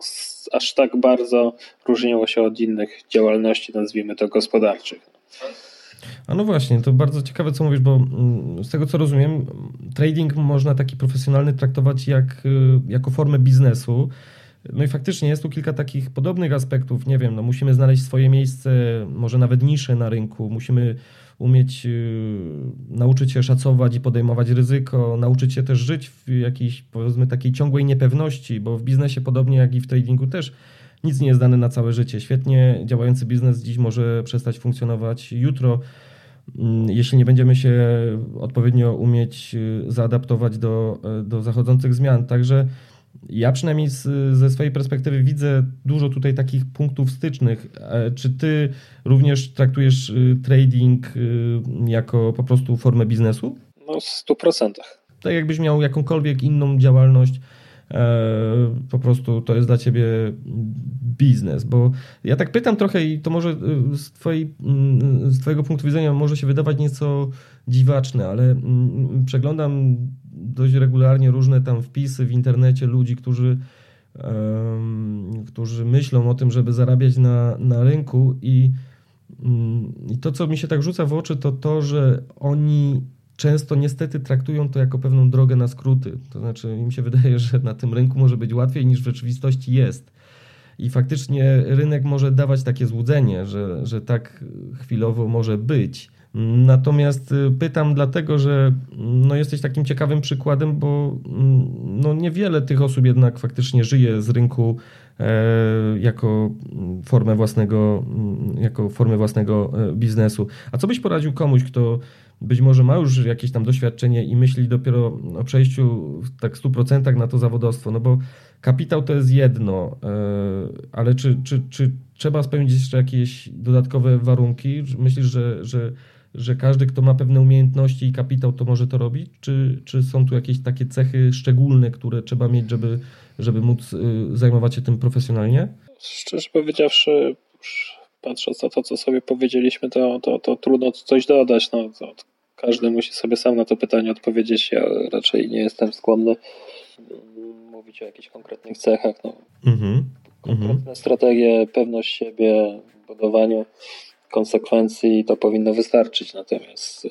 aż tak bardzo różniło się od innych działalności, nazwijmy to gospodarczych. A no właśnie, to bardzo ciekawe, co mówisz, bo mm, z tego co rozumiem, trading można taki profesjonalny traktować jak, y, jako formę biznesu. No i faktycznie jest tu kilka takich podobnych aspektów. Nie wiem, no musimy znaleźć swoje miejsce, może nawet nisze na rynku, musimy umieć yy, nauczyć się szacować i podejmować ryzyko, nauczyć się też żyć w jakiejś, powiedzmy, takiej ciągłej niepewności, bo w biznesie, podobnie jak i w tradingu, też nic nie jest dane na całe życie. Świetnie działający biznes dziś może przestać funkcjonować jutro. Mm, jeśli nie będziemy się odpowiednio umieć y, zaadaptować do, y, do zachodzących zmian. Także ja przynajmniej z, ze swojej perspektywy widzę dużo tutaj takich punktów stycznych. E, czy ty również traktujesz y, trading jako po prostu formę biznesu? No, w stu procentach. Tak jakbyś miał jakąkolwiek inną działalność, po prostu to jest dla ciebie biznes, bo ja tak pytam trochę i to może z, twojej, mm, z twojego punktu widzenia może się wydawać nieco dziwaczne, ale mm, przeglądam dość regularnie różne tam wpisy w internecie ludzi, którzy którzy myślą o tym, żeby zarabiać na, na rynku i, mm, i to, co mi się tak rzuca w oczy, to to, że oni często niestety traktują to jako pewną drogę na skróty. To znaczy, im się wydaje, że na tym rynku może być łatwiej niż w rzeczywistości jest. I faktycznie rynek może dawać takie złudzenie, że, że tak chwilowo może być. Natomiast y, pytam dlatego, że no jesteś takim ciekawym przykładem, bo mm, no niewiele tych osób jednak faktycznie żyje z rynku e, jako formę własnego, mm, jako formę własnego e, biznesu. A co byś poradził komuś, kto być może ma już jakieś tam doświadczenie i myśli dopiero o przejściu w tak 100% na to zawodowstwo? No bo kapitał to jest jedno, e, ale czy, czy, czy trzeba spełnić jeszcze jakieś dodatkowe warunki? Myślisz, że, że że każdy, kto ma pewne umiejętności i kapitał, to może to robić? Czy, czy są tu jakieś takie cechy szczególne, które trzeba mieć, żeby, żeby móc y, zajmować się tym profesjonalnie? Szczerze powiedziawszy, patrząc na to, co sobie powiedzieliśmy, to, to, to trudno coś dodać. No, to każdy musi sobie sam na to pytanie odpowiedzieć. Ja raczej nie jestem skłonny mm, mówić o jakichś konkretnych cechach. No. Mhm. Konkretne mhm. strategie, pewność siebie, budowanie konsekwencji to powinno wystarczyć, natomiast y,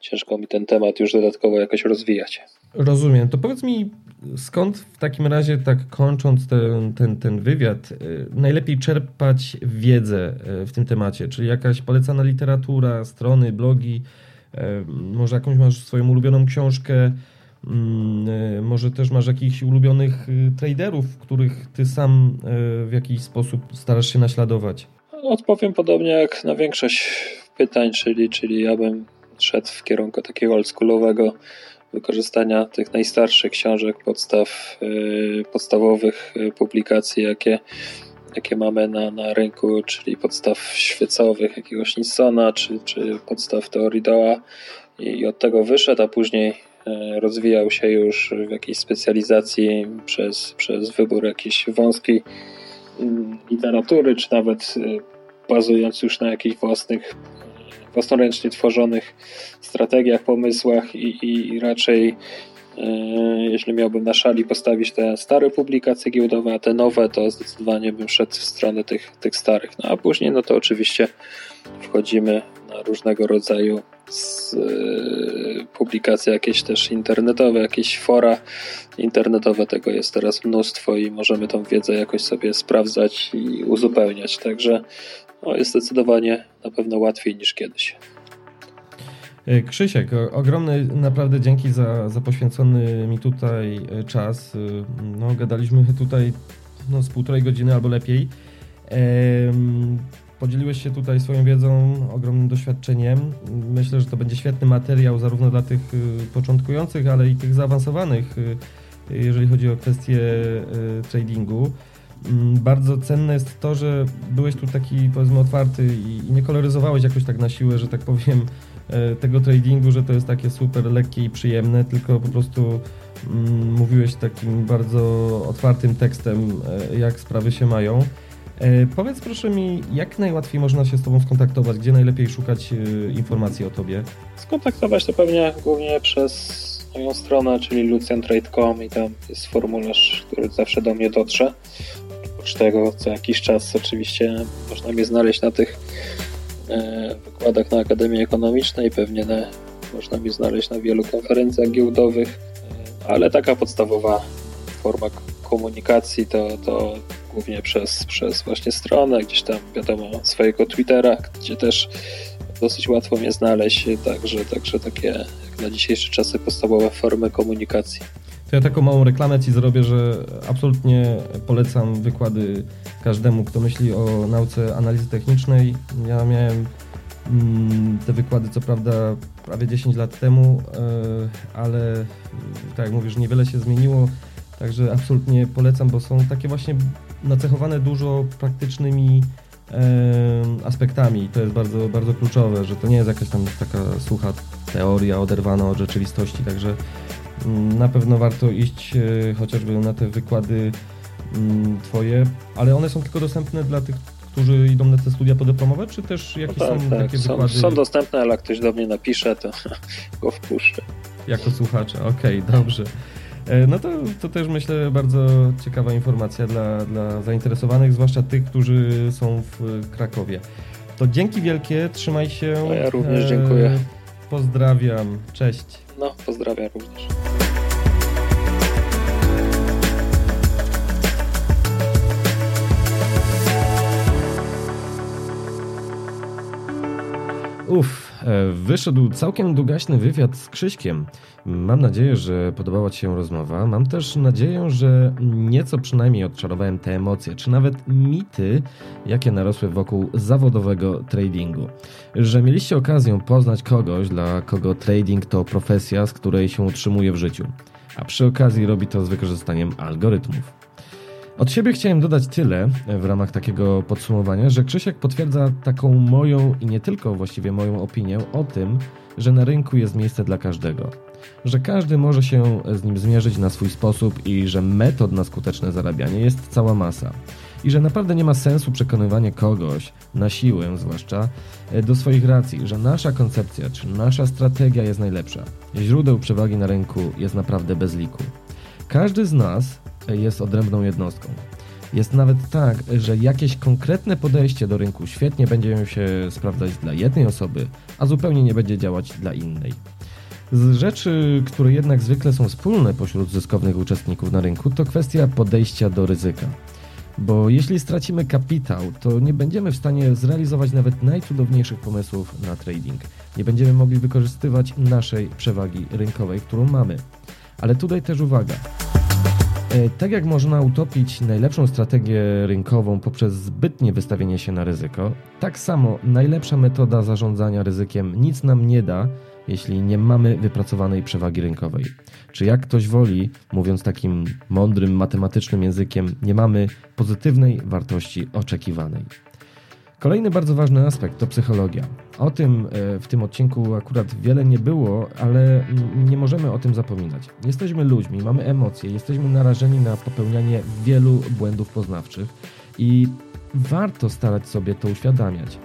ciężko mi ten temat już dodatkowo jakoś rozwijać. Rozumiem. To powiedz mi, skąd w takim razie, tak kończąc ten, ten, ten wywiad, y, najlepiej czerpać wiedzę y, w tym temacie? Czyli jakaś polecana literatura, strony, blogi, może jakąś masz swoją ulubioną książkę, mm, może też masz jakichś ulubionych traderów, których ty sam w jakiś sposób starasz się naśladować? Odpowiem podobnie jak na większość pytań, czyli, czyli ja bym szedł w kierunku takiego oldschoolowego wykorzystania tych najstarszych książek, podstaw, yy, podstawowych y, publikacji, jakie, jakie mamy na, na rynku, czyli podstaw świecowych jakiegoś Nissona, czy, czy podstaw teorii Doa i, i od tego wyszedł, a później y, rozwijał się już w jakiejś specjalizacji przez, przez wybór jakiś wąski literatury, czy nawet y, bazując już na jakichś własnych, własnoręcznie tworzonych strategiach, pomysłach i, i raczej y, jeśli miałbym na szali postawić te stare publikacje giełdowe, a te nowe, to zdecydowanie bym szedł w stronę tych, tych starych. No a później, no to oczywiście wchodzimy na różnego rodzaju z, y, publikacje jakieś też internetowe, jakieś fora internetowe, tego jest teraz mnóstwo i możemy tą wiedzę jakoś sobie sprawdzać i uzupełniać, także no, jest zdecydowanie na pewno łatwiej niż kiedyś. E, Krzysiek, ogromne naprawdę dzięki za, za poświęcony mi tutaj e, czas. E, no, gadaliśmy tutaj no, z półtorej godziny albo lepiej. Podzieliłeś się tutaj swoją wiedzą, ogromnym doświadczeniem. Myślę, że to będzie świetny materiał zarówno dla tych początkujących, ale i tych zaawansowanych, jeżeli chodzi o kwestie tradingu. Mm, bardzo cenne jest to, że byłeś tu taki powiedzmy otwarty i nie koloryzowałeś jakoś tak na siłę, że tak powiem, tego tradingu, że to jest takie super lekkie i przyjemne, tylko po prostu mm, mówiłeś takim bardzo otwartym tekstem, e, jak sprawy się mają. E, powiedz proszę mi, jak najłatwiej można się z Tobą skontaktować? Gdzie najlepiej szukać informacji o Tobie? Skontaktować to pewnie głównie przez moją stronę, czyli lucjantrade.com i tam jest formularz, który zawsze do mnie dotrze. Oprócz tego co jakiś czas oczywiście można mnie znaleźć na tych e, wykładach na Akademii Ekonomicznej, pewnie na, można mnie znaleźć na wielu konferencjach giełdowych, e, ale taka podstawowa forma komunikacji to, to głównie przez, przez właśnie stronę, gdzieś tam wiadomo swojego Twittera, gdzie też dosyć łatwo mnie znaleźć, także, także takie jak na dzisiejsze czasy podstawowe formy komunikacji. To ja taką małą reklamę Ci zrobię, że absolutnie polecam wykłady każdemu, kto myśli o nauce analizy technicznej. Ja miałem mm, te wykłady, co prawda, prawie 10 lat temu, e, ale tak jak mówisz, niewiele się zmieniło, także absolutnie polecam, bo są takie właśnie nacechowane dużo praktycznymi aspektami. I to jest bardzo, bardzo kluczowe, że to nie jest jakaś tam taka sucha teoria oderwana od rzeczywistości, także Na pewno warto iść e, chociażby na te wykłady mm, Twoje, ale one są tylko dostępne dla tych, którzy idą na te studia podyplomowe, czy też No jakieś tak, są tak. takie Są, wykłady są dostępne, ale jak ktoś do mnie napisze, to go wpuszczę. jako słuchacza? Okej, dobrze. E, No to, to też myślę bardzo ciekawa informacja dla, dla zainteresowanych, zwłaszcza tych, którzy są w Krakowie. To dzięki wielkie, trzymaj się. No ja również E, dziękuję. Pozdrawiam, cześć. No, pozdrawiam również. Uff, e, wyszedł całkiem długaśny wywiad z Krzyśkiem. Mam nadzieję, że podobała Ci się rozmowa. Mam też nadzieję, że nieco przynajmniej odczarowałem te emocje, czy nawet mity, jakie narosły wokół zawodowego tradingu. Że mieliście okazję poznać kogoś, dla kogo trading to profesja, z której się utrzymuje w życiu. A przy okazji robi to z wykorzystaniem algorytmów. Od siebie chciałem dodać tyle w ramach takiego podsumowania, że Krzysiek potwierdza taką moją i nie tylko właściwie moją opinię o tym, że na rynku jest miejsce dla każdego. Że każdy może się z nim zmierzyć na swój sposób i że metod na skuteczne zarabianie jest cała masa. I że naprawdę nie ma sensu przekonywanie kogoś, na siłę zwłaszcza, e, do swoich racji, że nasza koncepcja czy nasza strategia jest najlepsza. Źródeł przewagi na rynku jest naprawdę bez liku. Każdy z nas jest odrębną jednostką. Jest nawet tak, że jakieś konkretne podejście do rynku świetnie będzie się sprawdzać dla jednej osoby, a zupełnie nie będzie działać dla innej. Z rzeczy, które jednak zwykle są wspólne pośród zyskownych uczestników na rynku, to kwestia podejścia do ryzyka. Bo jeśli stracimy kapitał, to nie będziemy w stanie zrealizować nawet najcudowniejszych pomysłów na trading. Nie będziemy mogli wykorzystywać naszej przewagi rynkowej, którą mamy. Ale tutaj też uwaga. E, Tak jak można utopić najlepszą strategię rynkową poprzez zbytnie wystawienie się na ryzyko, tak samo najlepsza metoda zarządzania ryzykiem nic nam nie da, jeśli nie mamy wypracowanej przewagi rynkowej. Czy jak ktoś woli, mówiąc takim mądrym, matematycznym językiem, nie mamy pozytywnej wartości oczekiwanej. Kolejny bardzo ważny aspekt to psychologia. O tym e, w tym odcinku akurat wiele nie było, ale nie możemy o tym zapominać. Jesteśmy ludźmi, mamy emocje, jesteśmy narażeni na popełnianie wielu błędów poznawczych i warto starać sobie to uświadamiać.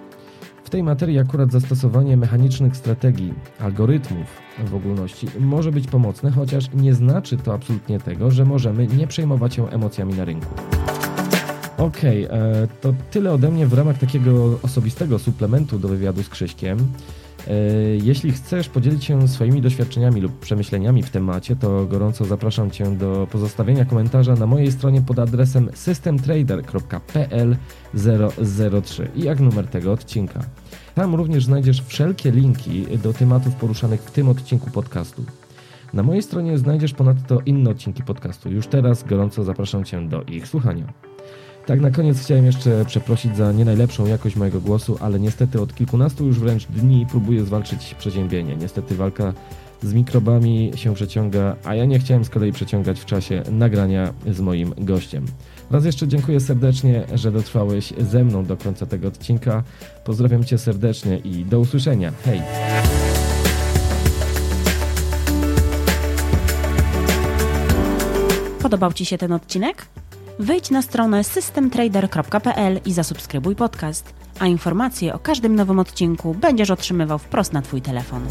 W tej materii akurat zastosowanie mechanicznych strategii, algorytmów w ogólności może być pomocne, chociaż nie znaczy to absolutnie tego, że możemy nie przejmować się emocjami na rynku. Okej, e, to tyle ode mnie w ramach takiego osobistego suplementu do wywiadu z Krzyśkiem. E, Jeśli chcesz podzielić się swoimi doświadczeniami lub przemyśleniami w temacie, to gorąco zapraszam Cię do pozostawienia komentarza na mojej stronie pod adresem systemtrader.pl 003 i jak numer tego odcinka. Tam również znajdziesz wszelkie linki do tematów poruszanych w tym odcinku podcastu. Na mojej stronie znajdziesz ponadto inne odcinki podcastu. Już teraz gorąco zapraszam Cię do ich słuchania. Tak na koniec chciałem jeszcze przeprosić za nie najlepszą jakość mojego głosu, ale niestety od kilkunastu już wręcz dni próbuję zwalczyć przeziębienie. Niestety walka z mikrobami się przeciąga, a ja nie chciałem z kolei przeciągać w czasie nagrania z moim gościem. Raz jeszcze dziękuję serdecznie, że dotrwałeś ze mną do końca tego odcinka. Pozdrawiam Cię serdecznie i do usłyszenia. Hej! Podobał Ci się ten odcinek? Wejdź na stronę systemtrader.pl i zasubskrybuj podcast, a informacje o każdym nowym odcinku będziesz otrzymywał wprost na Twój telefon.